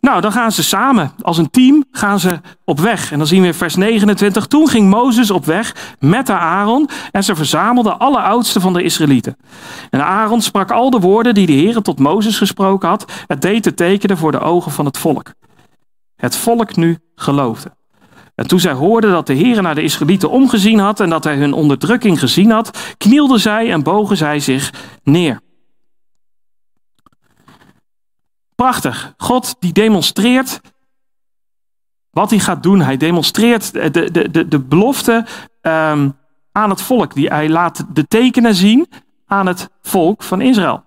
Nou, dan gaan ze samen, als een team, gaan ze op weg. En dan zien we in vers 29, toen ging Mozes op weg met de Aaron en ze verzamelden alle oudsten van de Israëlieten. En Aaron sprak al de woorden die de Heer tot Mozes gesproken had. Het deed te tekenen voor de ogen van het volk. Het volk nu geloofde. En toen zij hoorden dat de Heer naar de Israëlieten omgezien had en dat hij hun onderdrukking gezien had, knielden zij en bogen zij zich neer. Prachtig. God die demonstreert wat hij gaat doen. Hij demonstreert de, de, de, de belofte um, aan het volk. Die, hij laat de tekenen zien aan het volk van Israël.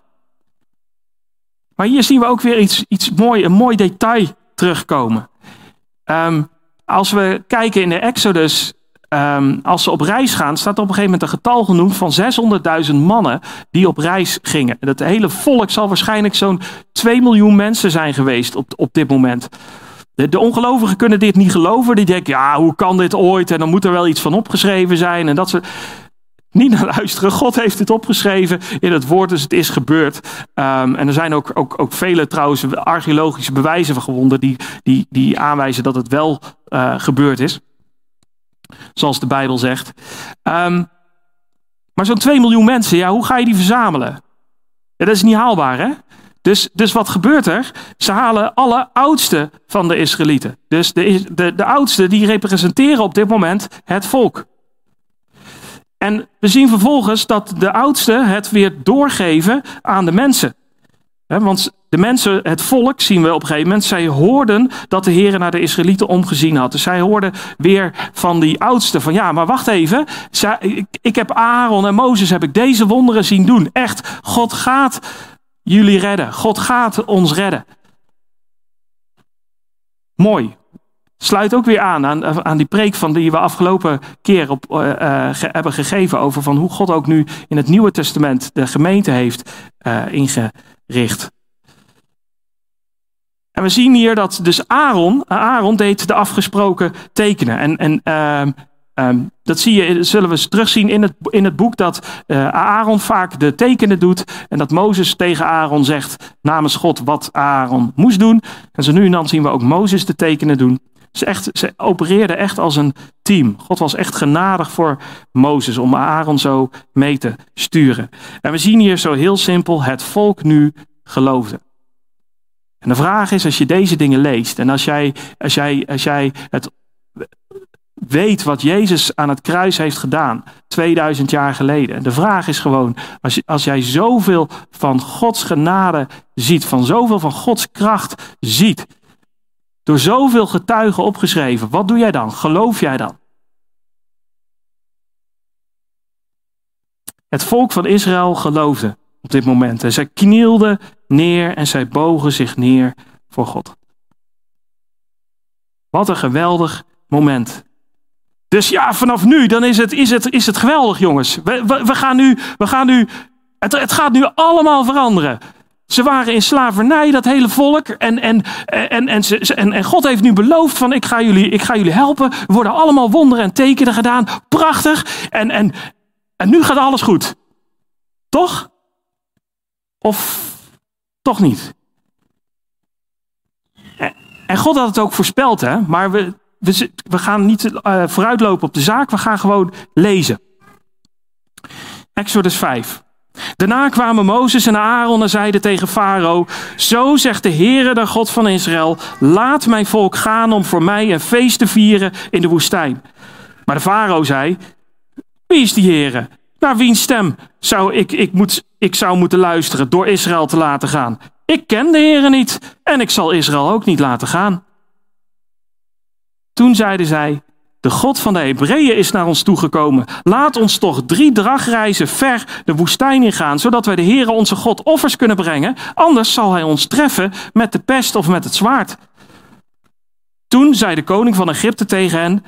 Maar hier zien we ook weer iets, iets mooi, een mooi detail terugkomen. Um, als we kijken in de Exodus Um, als ze op reis gaan, staat op een gegeven moment een getal genoemd van 600.000 mannen die op reis gingen. En het hele volk zal waarschijnlijk zo'n 2 miljoen mensen zijn geweest op, op dit moment. De, de, ongelovigen kunnen dit niet geloven. Die denken, ja, hoe kan dit ooit? En dan moet er wel iets van opgeschreven zijn. En dat ze niet naar luisteren. God heeft het opgeschreven in het woord, dus het is gebeurd. Um, en er zijn ook, ook, ook vele trouwens archeologische bewijzen van gewonden die, die, die aanwijzen dat het wel uh, gebeurd is. Zoals de Bijbel zegt. Um, maar zo'n 2 miljoen mensen, ja, hoe ga je die verzamelen? Ja, dat is niet haalbaar, hè? Dus, dus wat gebeurt er? Ze halen alle oudsten van de Israëlieten. Dus de, de, de oudsten die representeren op dit moment het volk. En we zien vervolgens dat de oudsten het weer doorgeven aan de mensen. Want de mensen, het volk, zien we op een gegeven moment, zij hoorden dat de Heer naar de Israëlieten omgezien had. Dus zij hoorden weer van die oudsten van ja, maar wacht even. Ik heb Aaron en Mozes, heb ik deze wonderen zien doen. Echt, God gaat jullie redden. God gaat ons redden. Mooi. Sluit ook weer aan, aan, aan die preek van die we afgelopen keer op, uh, hebben gegeven over van hoe God ook nu in het Nieuwe Testament de gemeente heeft uh, ingericht. En we zien hier dat dus Aaron, Aaron deed de afgesproken tekenen. En, en uh, Um, dat zie je, zullen we terugzien in het, in het boek dat Aaron vaak de tekenen doet. En dat Mozes tegen Aaron zegt namens God wat Aaron moest doen. En zo nu en dan zien we ook Mozes de tekenen doen. Ze, echt, ze opereerden echt als een team. God was echt genadig voor Mozes om Aaron zo mee te sturen. En we zien hier zo heel simpel, het volk nu geloofde. En de vraag is, als je deze dingen leest en als jij, als jij, als jij het weet wat Jezus aan het kruis heeft gedaan, 2000 jaar geleden. De vraag is gewoon, als, als jij zoveel van Gods genade ziet, van zoveel van Gods kracht ziet, door zoveel getuigen opgeschreven, wat doe jij dan? Geloof jij dan? Het volk van Israël geloofde op dit moment. En zij knielden neer en zij bogen zich neer voor God. Wat een geweldig moment. Dus ja, vanaf nu dan is het, is het, is het geweldig, jongens. We, we, gaan nu, we gaan nu het, het gaat nu allemaal veranderen. Ze waren in slavernij, dat hele volk. En, en, en, en, God heeft nu beloofd van ik ga, jullie, ik ga jullie helpen. Er worden allemaal wonderen en tekenen gedaan. Prachtig. En, en, en nu gaat alles goed. Toch? Of toch niet? En God had het ook voorspeld, hè? Maar we, we, we gaan niet uh, vooruitlopen op de zaak, we gaan gewoon lezen. Exodus 5. Daarna kwamen Mozes en Aaron en zeiden tegen Farao: Zo zegt de Heere, de God van Israël: Laat mijn volk gaan om voor mij een feest te vieren in de woestijn. Maar de Farao zei: Wie is die Heere? Naar wiens stem zou ik, ik, moet, ik zou moeten luisteren door Israël te laten gaan? Ik ken de Heere niet en ik zal Israël ook niet laten gaan. Toen zeiden zij: De God van de Hebreeën is naar ons toegekomen. Laat ons toch drie dragreizen ver de woestijn ingaan, zodat wij de Heere onze God offers kunnen brengen. Anders zal hij ons treffen met de pest of met het zwaard. Toen zei de koning van Egypte tegen hen: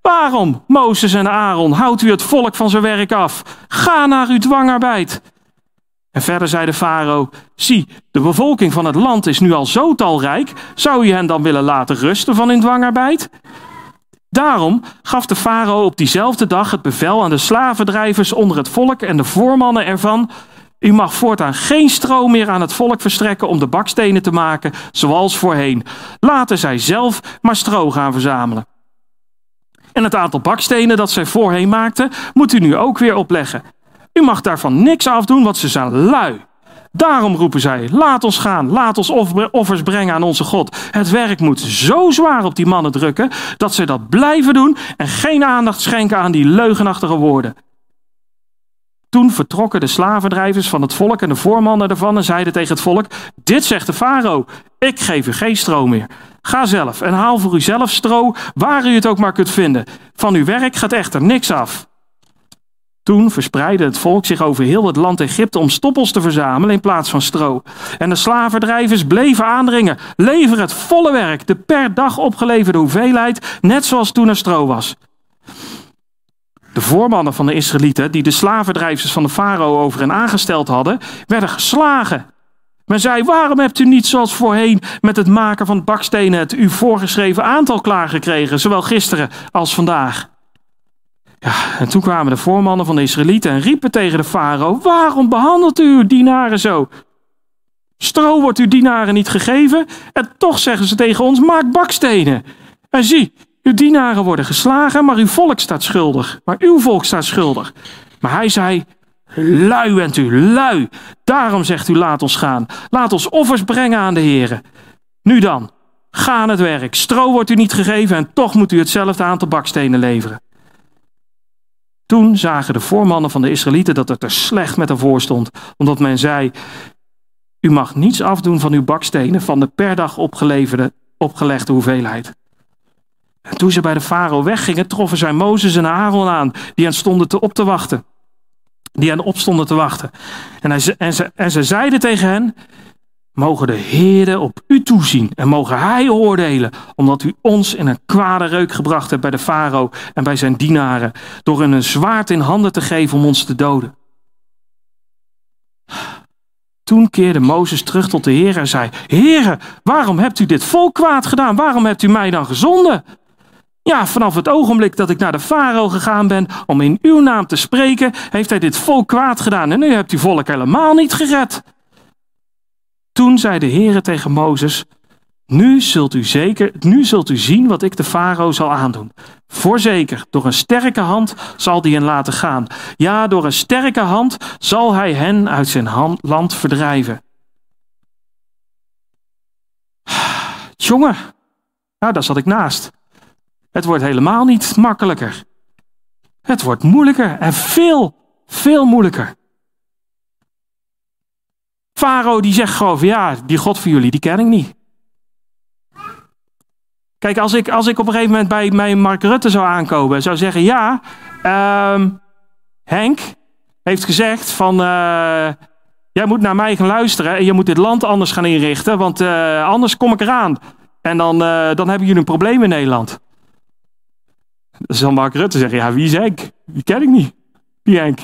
Waarom, Mozes en Aaron, houdt u het volk van zijn werk af? Ga naar uw dwangarbeid. En verder zei de farao: Zie, de bevolking van het land is nu al zo talrijk. Zou u hen dan willen laten rusten van hun dwangarbeid? Daarom gaf de farao op diezelfde dag het bevel aan de slavendrijvers onder het volk en de voormannen ervan: U mag voortaan geen stro meer aan het volk verstrekken om de bakstenen te maken, zoals voorheen. Laten zij zelf maar stro gaan verzamelen. En het aantal bakstenen dat zij voorheen maakten, moet u nu ook weer opleggen. U mag daarvan niks afdoen, want ze zijn lui. Daarom roepen zij: Laat ons gaan, laat ons offers brengen aan onze God. Het werk moet zo zwaar op die mannen drukken dat zij dat blijven doen en geen aandacht schenken aan die leugenachtige woorden. Toen vertrokken de slavendrijvers van het volk en de voormannen ervan en zeiden tegen het volk: Dit zegt de farao: Ik geef u geen stro meer. Ga zelf en haal voor uzelf stro waar u het ook maar kunt vinden. Van uw werk gaat echter niks af. Toen verspreidde het volk zich over heel het land Egypte om stoppels te verzamelen in plaats van stro. En de slavendrijvers bleven aandringen. Lever het volle werk, de per dag opgeleverde hoeveelheid, net zoals toen er stro was. De voormannen van de Israëlieten, die de slavendrijvers van de farao over hen aangesteld hadden, werden geslagen. Men zei: Waarom hebt u niet zoals voorheen met het maken van bakstenen het u voorgeschreven aantal klaargekregen, zowel gisteren als vandaag? Ja, en toen kwamen de voormannen van de Israëlieten en riepen tegen de farao: Waarom behandelt u uw dienaren zo? Stro wordt uw dienaren niet gegeven en toch zeggen ze tegen ons: Maak bakstenen. En zie, Uw dienaren worden geslagen, maar uw volk staat schuldig. Maar uw volk staat schuldig. Maar hij zei, lui bent u, lui. Daarom zegt u, laat ons gaan. Laat ons offers brengen aan de Heer. Nu dan, ga aan het werk. Stro wordt u niet gegeven en toch moet u hetzelfde aantal bakstenen leveren. Toen zagen de voormannen van de Israëlieten dat het er slecht met hen voor stond, omdat men zei: U mag niets afdoen van uw bakstenen van de per dag opgeleverde, opgelegde hoeveelheid. En toen ze bij de farao weggingen, troffen zij Mozes en Aaron aan, die hen stonden te op te wachten. Die hen op stonden te wachten. En, hij, en, ze, en ze zeiden tegen hen: Mogen de Heere op u toezien en mogen hij oordelen, omdat u ons in een kwade reuk gebracht hebt bij de farao en bij zijn dienaren, door hun een zwaard in handen te geven om ons te doden. Toen keerde Mozes terug tot de Heer en zei: Heere, waarom hebt u dit volk kwaad gedaan? Waarom hebt u mij dan gezonden? Ja, vanaf het ogenblik dat ik naar de farao gegaan ben om in uw naam te spreken, heeft hij dit volk kwaad gedaan en nu hebt u volk helemaal niet gered. Toen zei de Heere tegen Mozes, nu zult u zeker, nu zult u zien wat ik de farao zal aandoen. Voorzeker, door een sterke hand zal hij hen laten gaan. Ja, door een sterke hand zal hij hen uit zijn land verdrijven. Jongen, nou daar zat ik naast. Het wordt helemaal niet makkelijker. Het wordt moeilijker en veel, veel moeilijker. Farao die zegt gewoon van ja, die God van jullie, die ken ik niet. Kijk, als ik, als ik op een gegeven moment bij mijn Mark Rutte zou aankomen en zou zeggen ja, uh, Henk heeft gezegd van uh, jij moet naar mij gaan luisteren en je moet dit land anders gaan inrichten, want uh, anders kom ik eraan. En dan, uh, dan hebben jullie een probleem in Nederland. Dan zal Mark Rutte zeggen, ja wie is Henk? Die ken ik niet. Die Henk.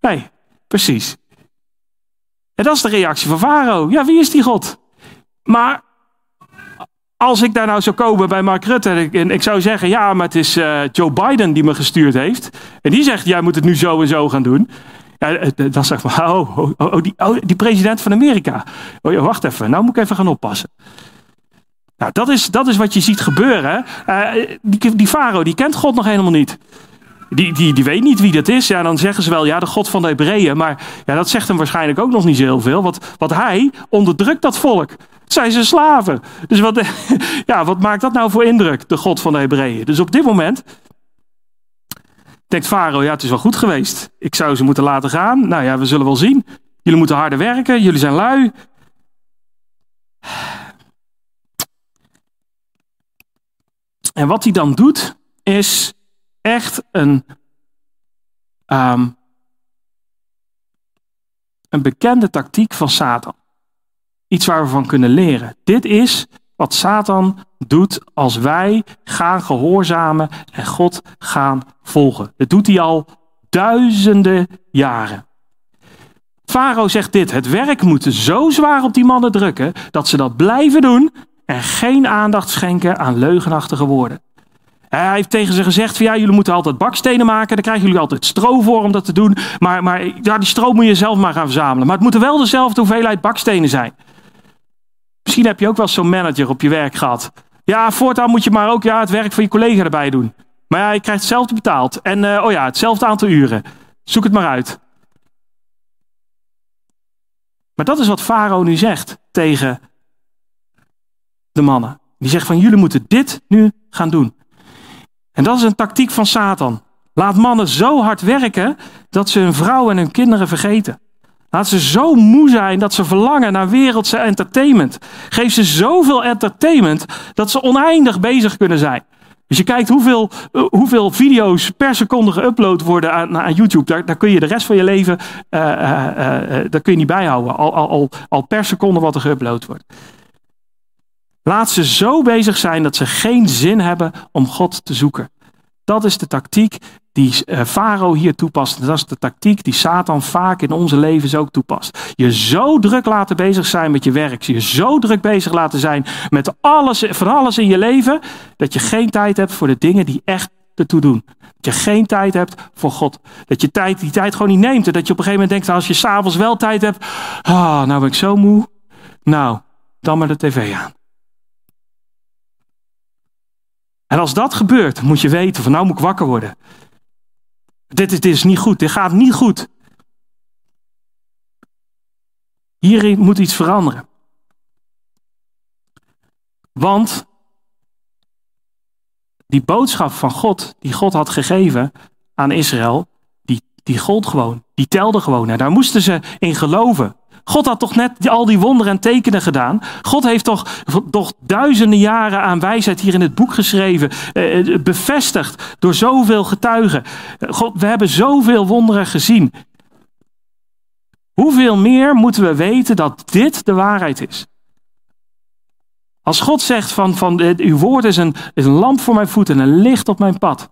Nee, precies. Dat is de reactie van Farao. Ja, wie is die God? Maar als ik daar nou zou komen bij Mark Rutte en ik, zou zeggen, ja, maar het is uh, Joe Biden die me gestuurd heeft. En die zegt, jij moet het nu zo en zo gaan doen. Ja, eh, eh, dan zeg ik, oh, oh, oh, die, oh, die president van Amerika. Oh, wacht even, nou moet ik even gaan oppassen. Nou, dat is, dat is wat je ziet gebeuren. Die, die die kent God nog helemaal niet. Die, die, die weet niet wie dat is. Ja, dan zeggen ze wel, ja, de God van de Hebreeën. Maar ja, dat zegt hem waarschijnlijk ook nog niet zo heel veel. Want, hij onderdrukt dat volk. Het zijn ze slaven. Dus wat, ja, wat maakt dat nou voor indruk, de God van de Hebreeën? Dus op dit moment denkt Farao, ja, het is wel goed geweest. Ik zou ze moeten laten gaan. Nou ja, we zullen wel zien. Jullie moeten harder werken, jullie zijn lui. En wat hij dan doet, is echt een, um, een bekende tactiek van Satan. Iets waar we van kunnen leren. Dit is wat Satan doet als wij gaan gehoorzamen en God gaan volgen. Dat doet hij al duizenden jaren. Farao zegt dit: het werk moet zo zwaar op die mannen drukken dat ze dat blijven doen en geen aandacht schenken aan leugenachtige woorden. Hij heeft tegen ze gezegd: van, ja, jullie moeten altijd bakstenen maken. Daar krijgen jullie altijd stro voor om dat te doen. Maar, maar ja, die stro moet je zelf maar gaan verzamelen. Maar het moeten wel dezelfde hoeveelheid bakstenen zijn. Misschien heb je ook wel zo'n manager op je werk gehad. Ja, voortaan moet je maar ook ja, het werk van je collega erbij doen. Maar ja, je krijgt hetzelfde betaald. En uh, oh ja, hetzelfde aantal uren. Zoek het maar uit. Maar dat is wat Farao nu zegt tegen de mannen. Die zegt van jullie moeten dit nu gaan doen. En dat is een tactiek van Satan. Laat mannen zo hard werken dat ze hun vrouw en hun kinderen vergeten. Laat ze zo moe zijn dat ze verlangen naar wereldse entertainment. Geef ze zoveel entertainment dat ze oneindig bezig kunnen zijn. Als je kijkt hoeveel, uh, hoeveel video's per seconde geüpload worden aan, YouTube, daar, daar, kun je de rest van je leven uh, uh, daar kun je niet bijhouden. Al, al, al per seconde wat er geüpload wordt. Laat ze zo bezig zijn dat ze geen zin hebben om God te zoeken. Dat is de tactiek die uh, Farao hier toepast. Dat is de tactiek die Satan vaak in onze levens ook toepast. Je zo druk laten bezig zijn met je werk. Je zo druk bezig laten zijn met alles, van alles in je leven. Dat je geen tijd hebt voor de dingen die echt ertoe doen. Dat je geen tijd hebt voor God. Dat je tijd, die tijd gewoon niet neemt. En dat je op een gegeven moment denkt, als je s'avonds wel tijd hebt. Ah, nou ben ik zo moe. Nou, dan maar de tv aan. En als dat gebeurt, moet je weten van nou moet ik wakker worden. Dit is, dit is niet goed, dit gaat niet goed. Hier moet iets veranderen. Want die boodschap van God, die God had gegeven aan Israël, die, die gold gewoon. Die telde gewoon. En daar moesten ze in geloven. God had toch net al die wonderen en tekenen gedaan. God heeft toch, toch duizenden jaren aan wijsheid hier in het boek geschreven. Eh, eh bevestigd door zoveel getuigen. God, we hebben zoveel wonderen gezien. Hoeveel meer moeten we weten dat dit de waarheid is? Als God zegt van, van uw woord is een, is een lamp voor mijn voeten en een licht op mijn pad.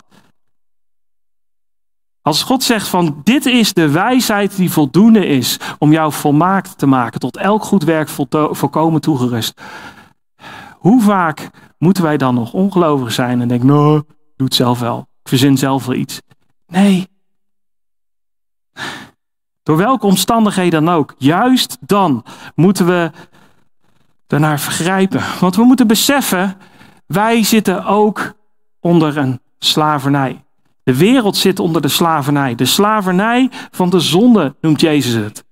Als God zegt van dit is de wijsheid die voldoende is om jou volmaakt te maken, tot elk goed werk volkomen toegerust. Hoe vaak moeten wij dan nog ongelovig zijn en denken, nou, doe het zelf wel. Ik verzin zelf wel iets. Nee. Door welke omstandigheden dan ook. Juist dan moeten we daarnaar vergrijpen. Want we moeten beseffen, wij zitten ook onder een slavernij. De wereld zit onder de slavernij. De slavernij van de zonde noemt Jezus het.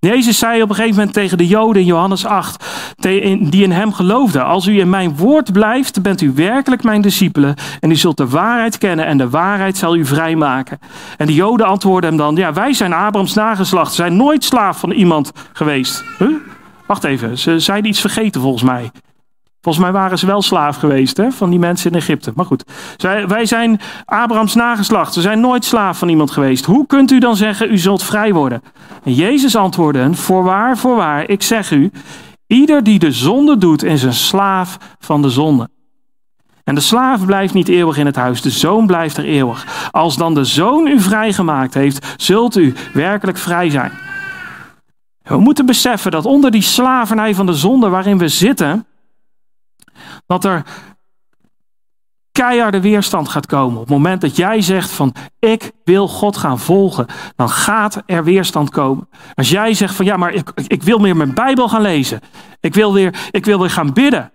Jezus zei op een gegeven moment tegen de Joden in Johannes 8, die in hem geloofden: Als u in mijn woord blijft, bent u werkelijk mijn discipelen. En u zult de waarheid kennen en de waarheid zal u vrijmaken. En de Joden antwoordden hem dan: Ja, wij zijn Abrahams nageslacht, zijn nooit slaaf van iemand geweest. Huh? Wacht even, ze zijn iets vergeten volgens mij. Volgens mij waren ze wel slaaf geweest hè, van die mensen in Egypte. Maar goed, wij zijn Abrahams nageslacht. Ze zijn nooit slaaf van iemand geweest. Hoe kunt u dan zeggen, u zult vrij worden? En Jezus antwoordde, voorwaar, voorwaar, ik zeg u, ieder die de zonde doet is een slaaf van de zonde. En de slaaf blijft niet eeuwig in het huis, de zoon blijft er eeuwig. Als dan de zoon u vrijgemaakt heeft, zult u werkelijk vrij zijn. We moeten beseffen dat onder die slavernij van de zonde waarin we zitten, dat er keiharde weerstand gaat komen. Op het moment dat jij zegt van ik wil God gaan volgen, dan gaat er weerstand komen. Als jij zegt van ja, maar ik, ik wil meer mijn Bijbel gaan lezen. Ik wil weer, ik wil weer gaan bidden.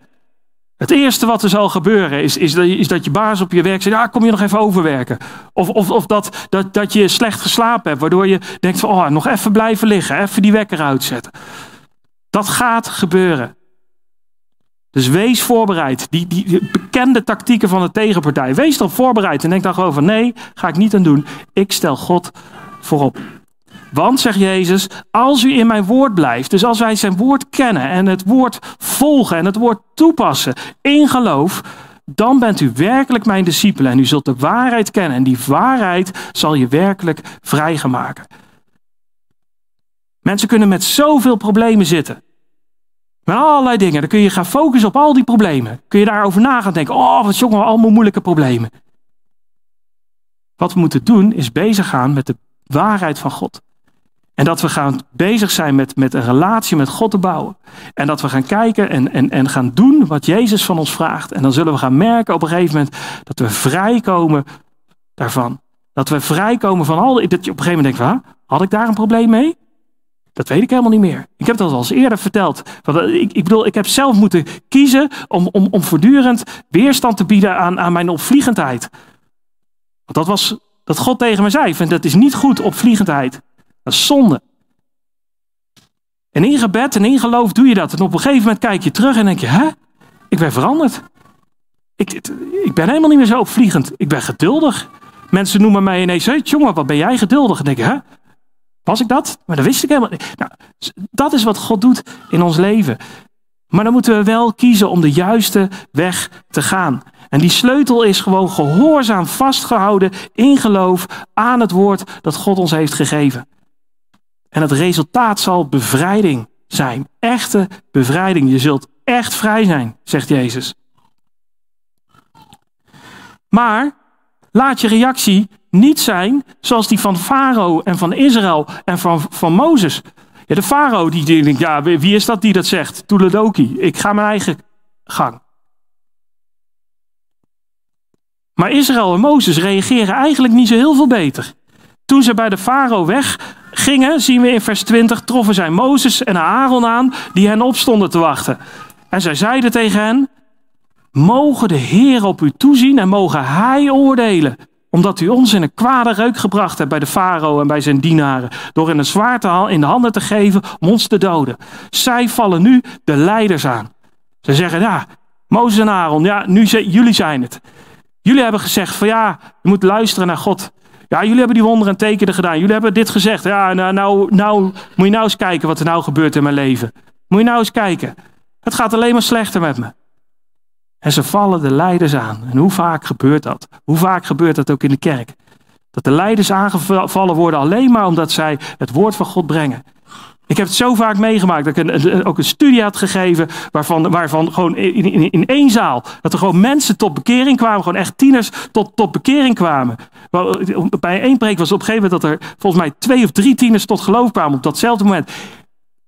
Het eerste wat er zal gebeuren is, is, dat, je, baas op je werk zegt, ja, kom je nog even overwerken. Of, of, of dat, dat, dat je slecht geslapen hebt, waardoor je denkt van, oh, nog even blijven liggen, even die wekker uitzetten. Dat gaat gebeuren. Dus wees voorbereid. Die, die, bekende tactieken van de tegenpartij. Wees dan voorbereid en denk dan gewoon van nee, ga ik niet aan doen. Ik stel God voorop. Want, zegt Jezus, als u in mijn woord blijft, dus als wij zijn woord kennen en het woord volgen en het woord toepassen in geloof, dan bent u werkelijk mijn discipelen en u zult de waarheid kennen en die waarheid zal je werkelijk vrijgemaken. Mensen kunnen met zoveel problemen zitten. Met allerlei dingen. Dan kun je gaan focussen op al die problemen. Kun je daarover na gaan denken. Oh, wat jongen, allemaal moeilijke problemen. Wat we moeten doen is bezig gaan met de waarheid van God. En dat we gaan bezig zijn met, met een relatie met God te bouwen. En dat we gaan kijken en, en, en gaan doen wat Jezus van ons vraagt. En dan zullen we gaan merken op een gegeven moment dat we vrijkomen daarvan. Dat we vrijkomen van al dat je op een gegeven moment denkt, had ik daar een probleem mee? Dat weet ik helemaal niet meer. Ik heb dat al eens eerder verteld. Ik, ik bedoel, ik heb zelf moeten kiezen om, om, om voortdurend weerstand te bieden aan, aan mijn opvliegendheid. Want dat was dat God tegen me zei: vind, dat is niet goed, opvliegendheid. Dat is zonde. En in gebed en in geloof doe je dat. En op een gegeven moment kijk je terug en denk je: hè? Ik ben veranderd. Ik, ik ben helemaal niet meer zo opvliegend. Ik ben geduldig. Mensen noemen mij ineens: hey, jongen, wat ben jij geduldig? En denk je: hè? Was ik dat? Maar dat wist ik helemaal niet. Nou, dat is wat God doet in ons leven. Maar dan moeten we wel kiezen om de juiste weg te gaan. En die sleutel is gewoon gehoorzaam vastgehouden in geloof aan het woord dat God ons heeft gegeven. En het resultaat zal bevrijding zijn. Echte bevrijding. Je zult echt vrij zijn, zegt Jezus. Maar laat je reactie niet zijn zoals die van Farao en van Israël en van, van Mozes. Ja, de Farao die denkt, ja, wie is dat die dat zegt? Toeledoki, ik ga mijn eigen gang. Maar Israël en Mozes reageren eigenlijk niet zo heel veel beter. Toen ze bij de farao weggingen, zien we in vers 20, troffen zij Mozes en Aaron aan, die hen opstonden te wachten. En zij zeiden tegen hen, Mogen de Heer op u toezien en mogen Hij oordelen. Omdat u ons in een kwade reuk gebracht hebt bij de farao en bij zijn dienaren. Door in een zwaard in de handen te geven om ons te doden. Zij vallen nu de leiders aan. Ze zeggen, ja, Mozes en Aaron, ja, nu jullie zijn het. Jullie hebben gezegd van ja, je moet luisteren naar God. Ja, jullie hebben die wonderen en tekenen gedaan. Jullie hebben dit gezegd. Ja, nou, nou, nou moet je nou eens kijken wat er nou gebeurt in mijn leven. Moet je nou eens kijken. Het gaat alleen maar slechter met me. En ze vallen de leiders aan. En hoe vaak gebeurt dat? Hoe vaak gebeurt dat ook in de kerk? Dat de leiders aangevallen worden alleen maar omdat zij het woord van God brengen. Ik heb het zo vaak meegemaakt dat ik een, ook een studie had gegeven waarvan, waarvan gewoon in, in, in, één zaal, dat er gewoon mensen tot bekering kwamen, gewoon echt tieners tot, tot bekering kwamen. Bij één preek was op een gegeven moment dat er volgens mij twee of drie tieners tot geloof kwamen op datzelfde moment.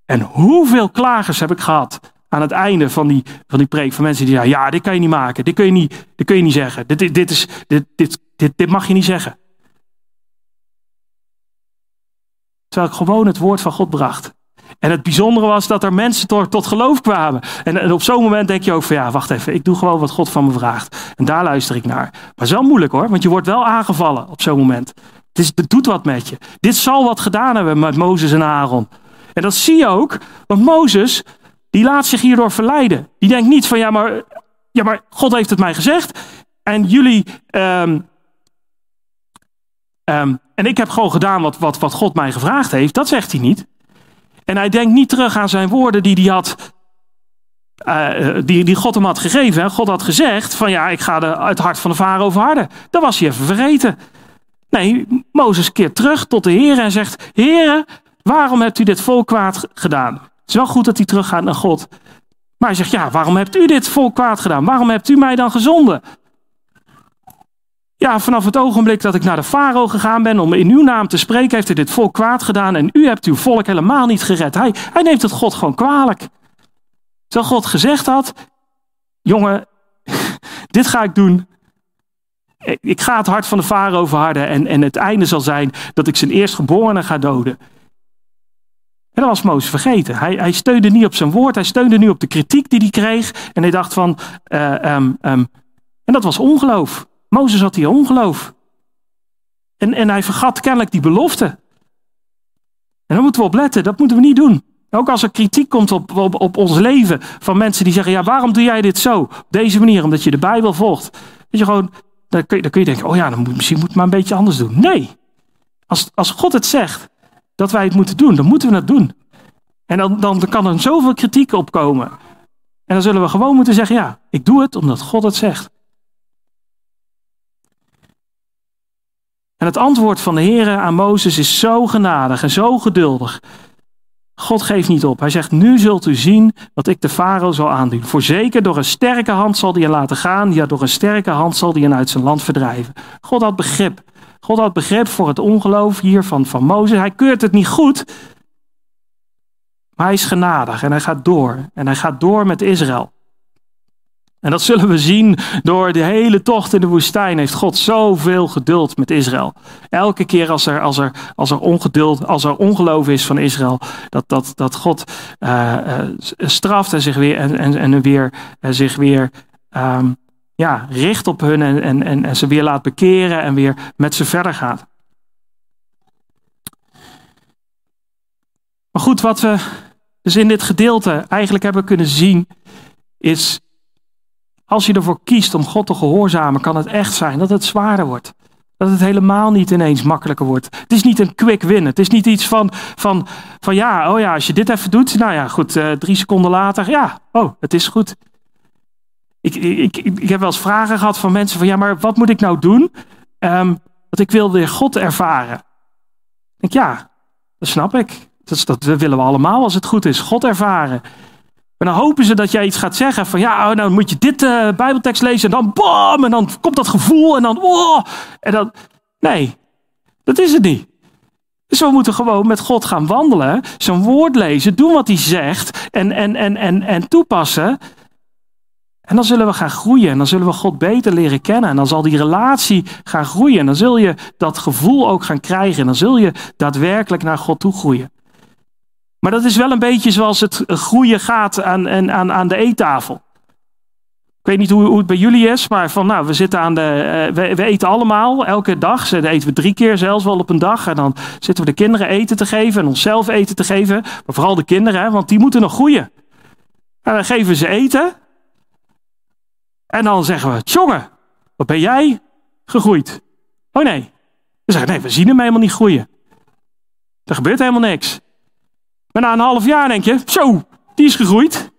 En hoeveel klagers heb ik gehad aan het einde van die, van die preek van mensen die ja, dit kan je niet maken, dit kun je niet, dit kun je niet zeggen, dit, dit, is, dit, dit, dit, dit mag je niet zeggen. Terwijl ik gewoon het woord van God bracht. En het bijzondere was dat er mensen tot, tot geloof kwamen. En, en op zo'n moment denk je ook van ja, wacht even, ik doe gewoon wat God van me vraagt. En daar luister ik naar. Maar het is wel moeilijk hoor, want je wordt wel aangevallen op zo'n moment. Het, is, het doet wat met je. Dit zal wat gedaan hebben met Mozes en Aaron. En dat zie je ook, want Mozes, die laat zich hierdoor verleiden. Die denkt niet van ja, maar, ja, maar God heeft het mij gezegd. En jullie, um, um, en ik heb gewoon gedaan wat, wat, wat God mij gevraagd heeft. Dat zegt hij niet. En hij denkt niet terug aan zijn woorden die, hij had, uh, die, die God hem had gegeven. God had gezegd van ja, ik ga de, het hart van de farao verharden. Dat was hij even vergeten. Nee, Mozes keert terug tot de Heer en zegt, Heer, waarom hebt u dit volk kwaad gedaan? Het is wel goed dat hij teruggaat naar God. Maar hij zegt, ja, waarom hebt u dit volk kwaad gedaan? Waarom hebt u mij dan gezonden? Ja, vanaf het ogenblik dat ik naar de farao gegaan ben om in uw naam te spreken, heeft hij dit volk kwaad gedaan en u hebt uw volk helemaal niet gered. Hij, hij neemt het God gewoon kwalijk. Terwijl God gezegd had, jongen, dit ga ik doen. Ik ga het hart van de farao verharden en, en het einde zal zijn dat ik zijn eerstgeborene ga doden. En dat was Mozes vergeten. Hij, hij steunde niet op zijn woord, hij steunde niet op de kritiek die hij kreeg. En hij dacht van, uh, um, um, en dat was ongeloof. Mozes had hier ongeloof. En, en hij vergat kennelijk die belofte. En daar moeten we op letten, dat moeten we niet doen. Ook als er kritiek komt op, op, ons leven van mensen die zeggen, ja waarom doe jij dit zo? Op deze manier, omdat je de Bijbel volgt. Dat je gewoon, dan kun je, dan denken, oh ja, dan moet, misschien moet ik maar een beetje anders doen. Nee, als, als God het zegt dat wij het moeten doen, dan moeten we het doen. En dan, dan kan er zoveel kritiek opkomen. En dan zullen we gewoon moeten zeggen, ja, ik doe het omdat God het zegt. En het antwoord van de Heer aan Mozes is zo genadig en zo geduldig. God geeft niet op. Hij zegt, nu zult u zien wat ik de farao zal aandoen. Voorzeker door een sterke hand zal hij je laten gaan. Ja, door een sterke hand zal hij je uit zijn land verdrijven. God had begrip. God had begrip voor het ongeloof hier van, Mozes. Hij keurt het niet goed. Maar hij is genadig en hij gaat door. En hij gaat door met Israël. En dat zullen we zien door de hele tocht in de woestijn. Heeft God zoveel geduld met Israël. Elke keer als er, als er, als er ongeduld, als er ongeloof is van Israël, dat, dat, dat God uh, uh, straft en zich weer, en, en, en weer, zich weer um, ja, richt op hun en, en, en, en ze weer laat bekeren en weer met ze verder gaat. Maar goed, wat we dus in dit gedeelte eigenlijk hebben kunnen zien, is als je ervoor kiest om God te gehoorzamen, kan het echt zijn dat het zwaarder wordt. Dat het helemaal niet ineens makkelijker wordt. Het is niet een quick win. Het is niet iets van, van, van ja, oh ja, als je dit even doet, nou ja, goed, uh, drie seconden later, ja, oh, het is goed. Ik, ik, ik, heb wel eens vragen gehad van mensen van, ja, maar wat moet ik nou doen? Um, want ik wil weer God ervaren. Ik denk, ja, dat snap ik. Dat, dat willen we allemaal als het goed is. God ervaren. En dan hopen ze dat jij iets gaat zeggen van ja, oh, nou moet je dit uh, Bijbeltekst lezen en dan bam, en dan komt dat gevoel en dan oh, en dan nee, dat is het niet. Dus we moeten gewoon met God gaan wandelen, zijn woord lezen, doen wat hij zegt en, en, en, en, en toepassen. Dan zullen we gaan groeien en dan zullen we God beter leren kennen en dan zal die relatie gaan groeien en dan zul je dat gevoel ook gaan krijgen en dan zul je daadwerkelijk naar God toe groeien. Maar dat is wel een beetje zoals het groeien gaat aan, aan, aan de eettafel. Ik weet niet hoe, het bij jullie is, maar van nou, we zitten aan de. eh, we, eten allemaal elke dag. Ze eten we drie keer zelfs wel op een dag. En dan zitten we de kinderen eten te geven en onszelf eten te geven. Maar vooral de kinderen, want die moeten nog groeien. En dan geven ze eten. En dan zeggen we: Jongen, wat ben jij gegroeid? Oh nee. Dan zeggen we: Nee, we zien hem helemaal niet groeien. Er gebeurt helemaal niks. Maar na een half jaar denk je: Zo, die is gegroeid.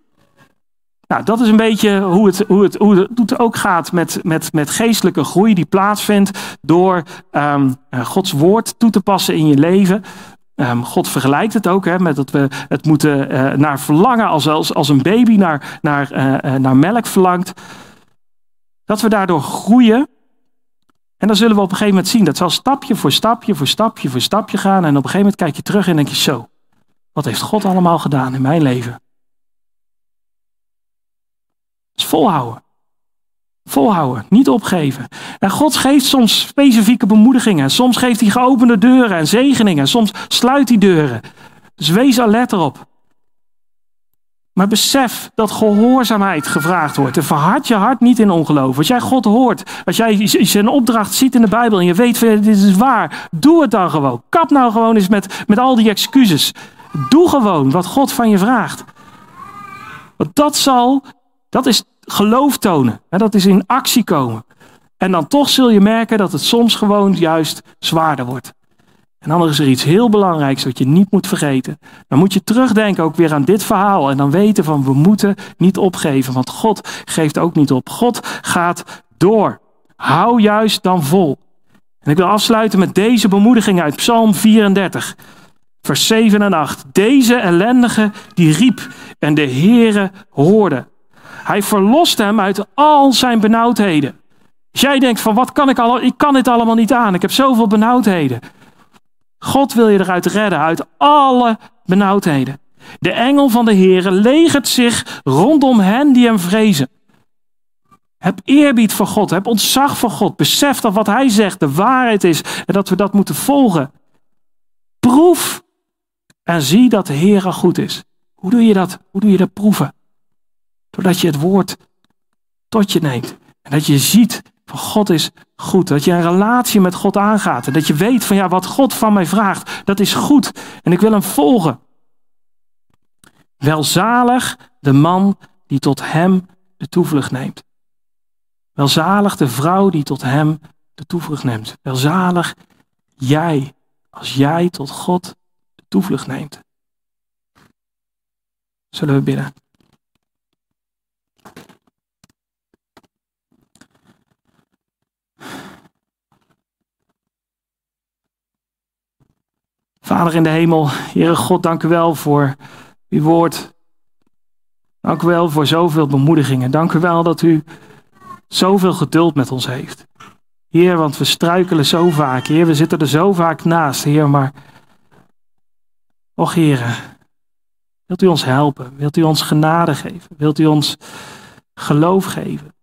Nou, dat is een beetje hoe het, hoe het, hoe het ook gaat met, met, met geestelijke groei die plaatsvindt door um, Gods woord toe te passen in je leven. Um, God vergelijkt het ook hè, met dat we het moeten uh, naar verlangen als, als, als een baby naar, naar, uh, naar melk verlangt. Dat we daardoor groeien. En dan zullen we op een gegeven moment zien. Dat zal stapje voor stapje voor stapje voor stapje gaan. En op een gegeven moment kijk je terug en denk je zo. Wat heeft God allemaal gedaan in mijn leven? Dus volhouden. Volhouden, niet opgeven. En God geeft soms specifieke bemoedigingen. Soms geeft hij geopende deuren en zegeningen. Soms sluit hij deuren. Dus wees alert erop. Maar besef dat gehoorzaamheid gevraagd wordt. En verhard je hart niet in ongeloof. Als jij God hoort, als jij zijn opdracht ziet in de Bijbel en je weet, dit is waar, doe het dan gewoon. Kap nou gewoon eens met, met al die excuses. Doe gewoon wat God van je vraagt. Want dat zal, dat is geloof tonen. Dat is in actie komen. En dan toch zul je merken dat het soms gewoon juist zwaarder wordt. En dan is er iets heel belangrijks wat je niet moet vergeten. Dan moet je terugdenken ook weer aan dit verhaal. En dan weten van we moeten niet opgeven. Want God geeft ook niet op. God gaat door. Hou juist dan vol. En ik wil afsluiten met deze bemoediging uit Psalm 34. Vers 7 en 8. Deze ellendige die riep en de Heere hoorde. Hij verlost hem uit al zijn benauwdheden. Als jij denkt van wat kan ik al, ik kan dit allemaal niet aan. Ik heb zoveel benauwdheden. God wil je eruit redden, uit alle benauwdheden. De engel van de Heere legert zich rondom hen die hem vrezen. Heb eerbied voor God, heb ontzag voor God. Besef dat wat hij zegt de waarheid is en dat we dat moeten volgen. Proef en zie dat de Heere goed is. Hoe doe je dat? Hoe doe je dat proeven? Doordat je het woord tot je neemt. En dat je ziet van God is goed. Dat je een relatie met God aangaat. En dat je weet van ja, wat God van mij vraagt, dat is goed. En ik wil hem volgen. Welzalig de man die tot hem de toevlucht neemt. Welzalig de vrouw die tot hem de toevlucht neemt. Welzalig jij als jij tot God de toevlucht neemt. Zullen we bidden? Vader in de hemel, Heere God, dank u wel voor uw woord. Dank u wel voor zoveel bemoedigingen. Dank u wel dat u zoveel geduld met ons heeft. Heer, want we struikelen zo vaak. Heer, we zitten er zo vaak naast, Heer, maar... Och, Heer, wilt u ons helpen? Wilt u ons genade geven? Wilt u ons geloof geven?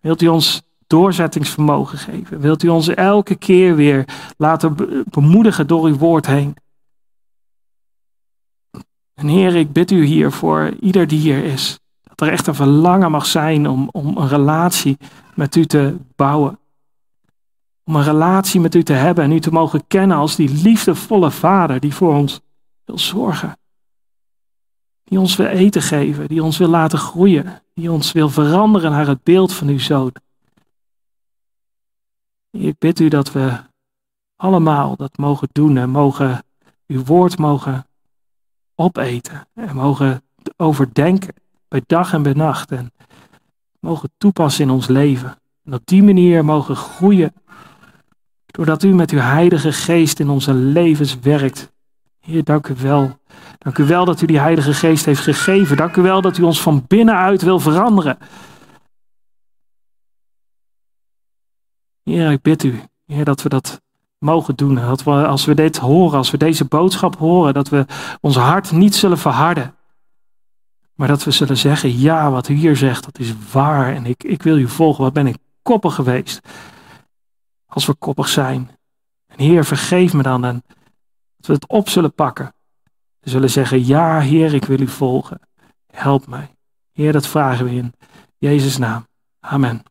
Wilt u ons doorzettingsvermogen geven? Wilt u ons elke keer weer laten bemoedigen door uw woord heen? En Heer, ik bid u hier voor ieder die hier is. Dat er echt een verlangen mag zijn om, om een relatie met u te bouwen. Om een relatie met u te hebben en u te mogen kennen als die liefdevolle vader die voor ons wil zorgen. Die ons wil eten geven, die ons wil laten groeien, die ons wil veranderen naar het beeld van uw zoon. Ik bid u dat we allemaal dat mogen doen en mogen uw woord mogen opeten en mogen overdenken bij dag en bij nacht en mogen toepassen in ons leven. En op die manier mogen groeien doordat u met uw heilige geest in onze levens werkt. Heer, dank u wel. Dank u wel dat u die heilige geest heeft gegeven. Dank u wel dat u ons van binnenuit wil veranderen. Heer, ik bid u, Heer, dat we dat mogen doen. Dat we, als we dit horen, als we deze boodschap horen, dat we ons hart niet zullen verharden. Maar dat we zullen zeggen, ja, wat u hier zegt, dat is waar. En ik, ik wil u volgen. Wat ben ik koppig geweest. Als we koppig zijn. En Heer, vergeef me dan. En dat we het op zullen pakken. We zullen zeggen, ja, Heer, ik wil u volgen. Help mij. Heer, dat vragen we in Jezus' naam. Amen.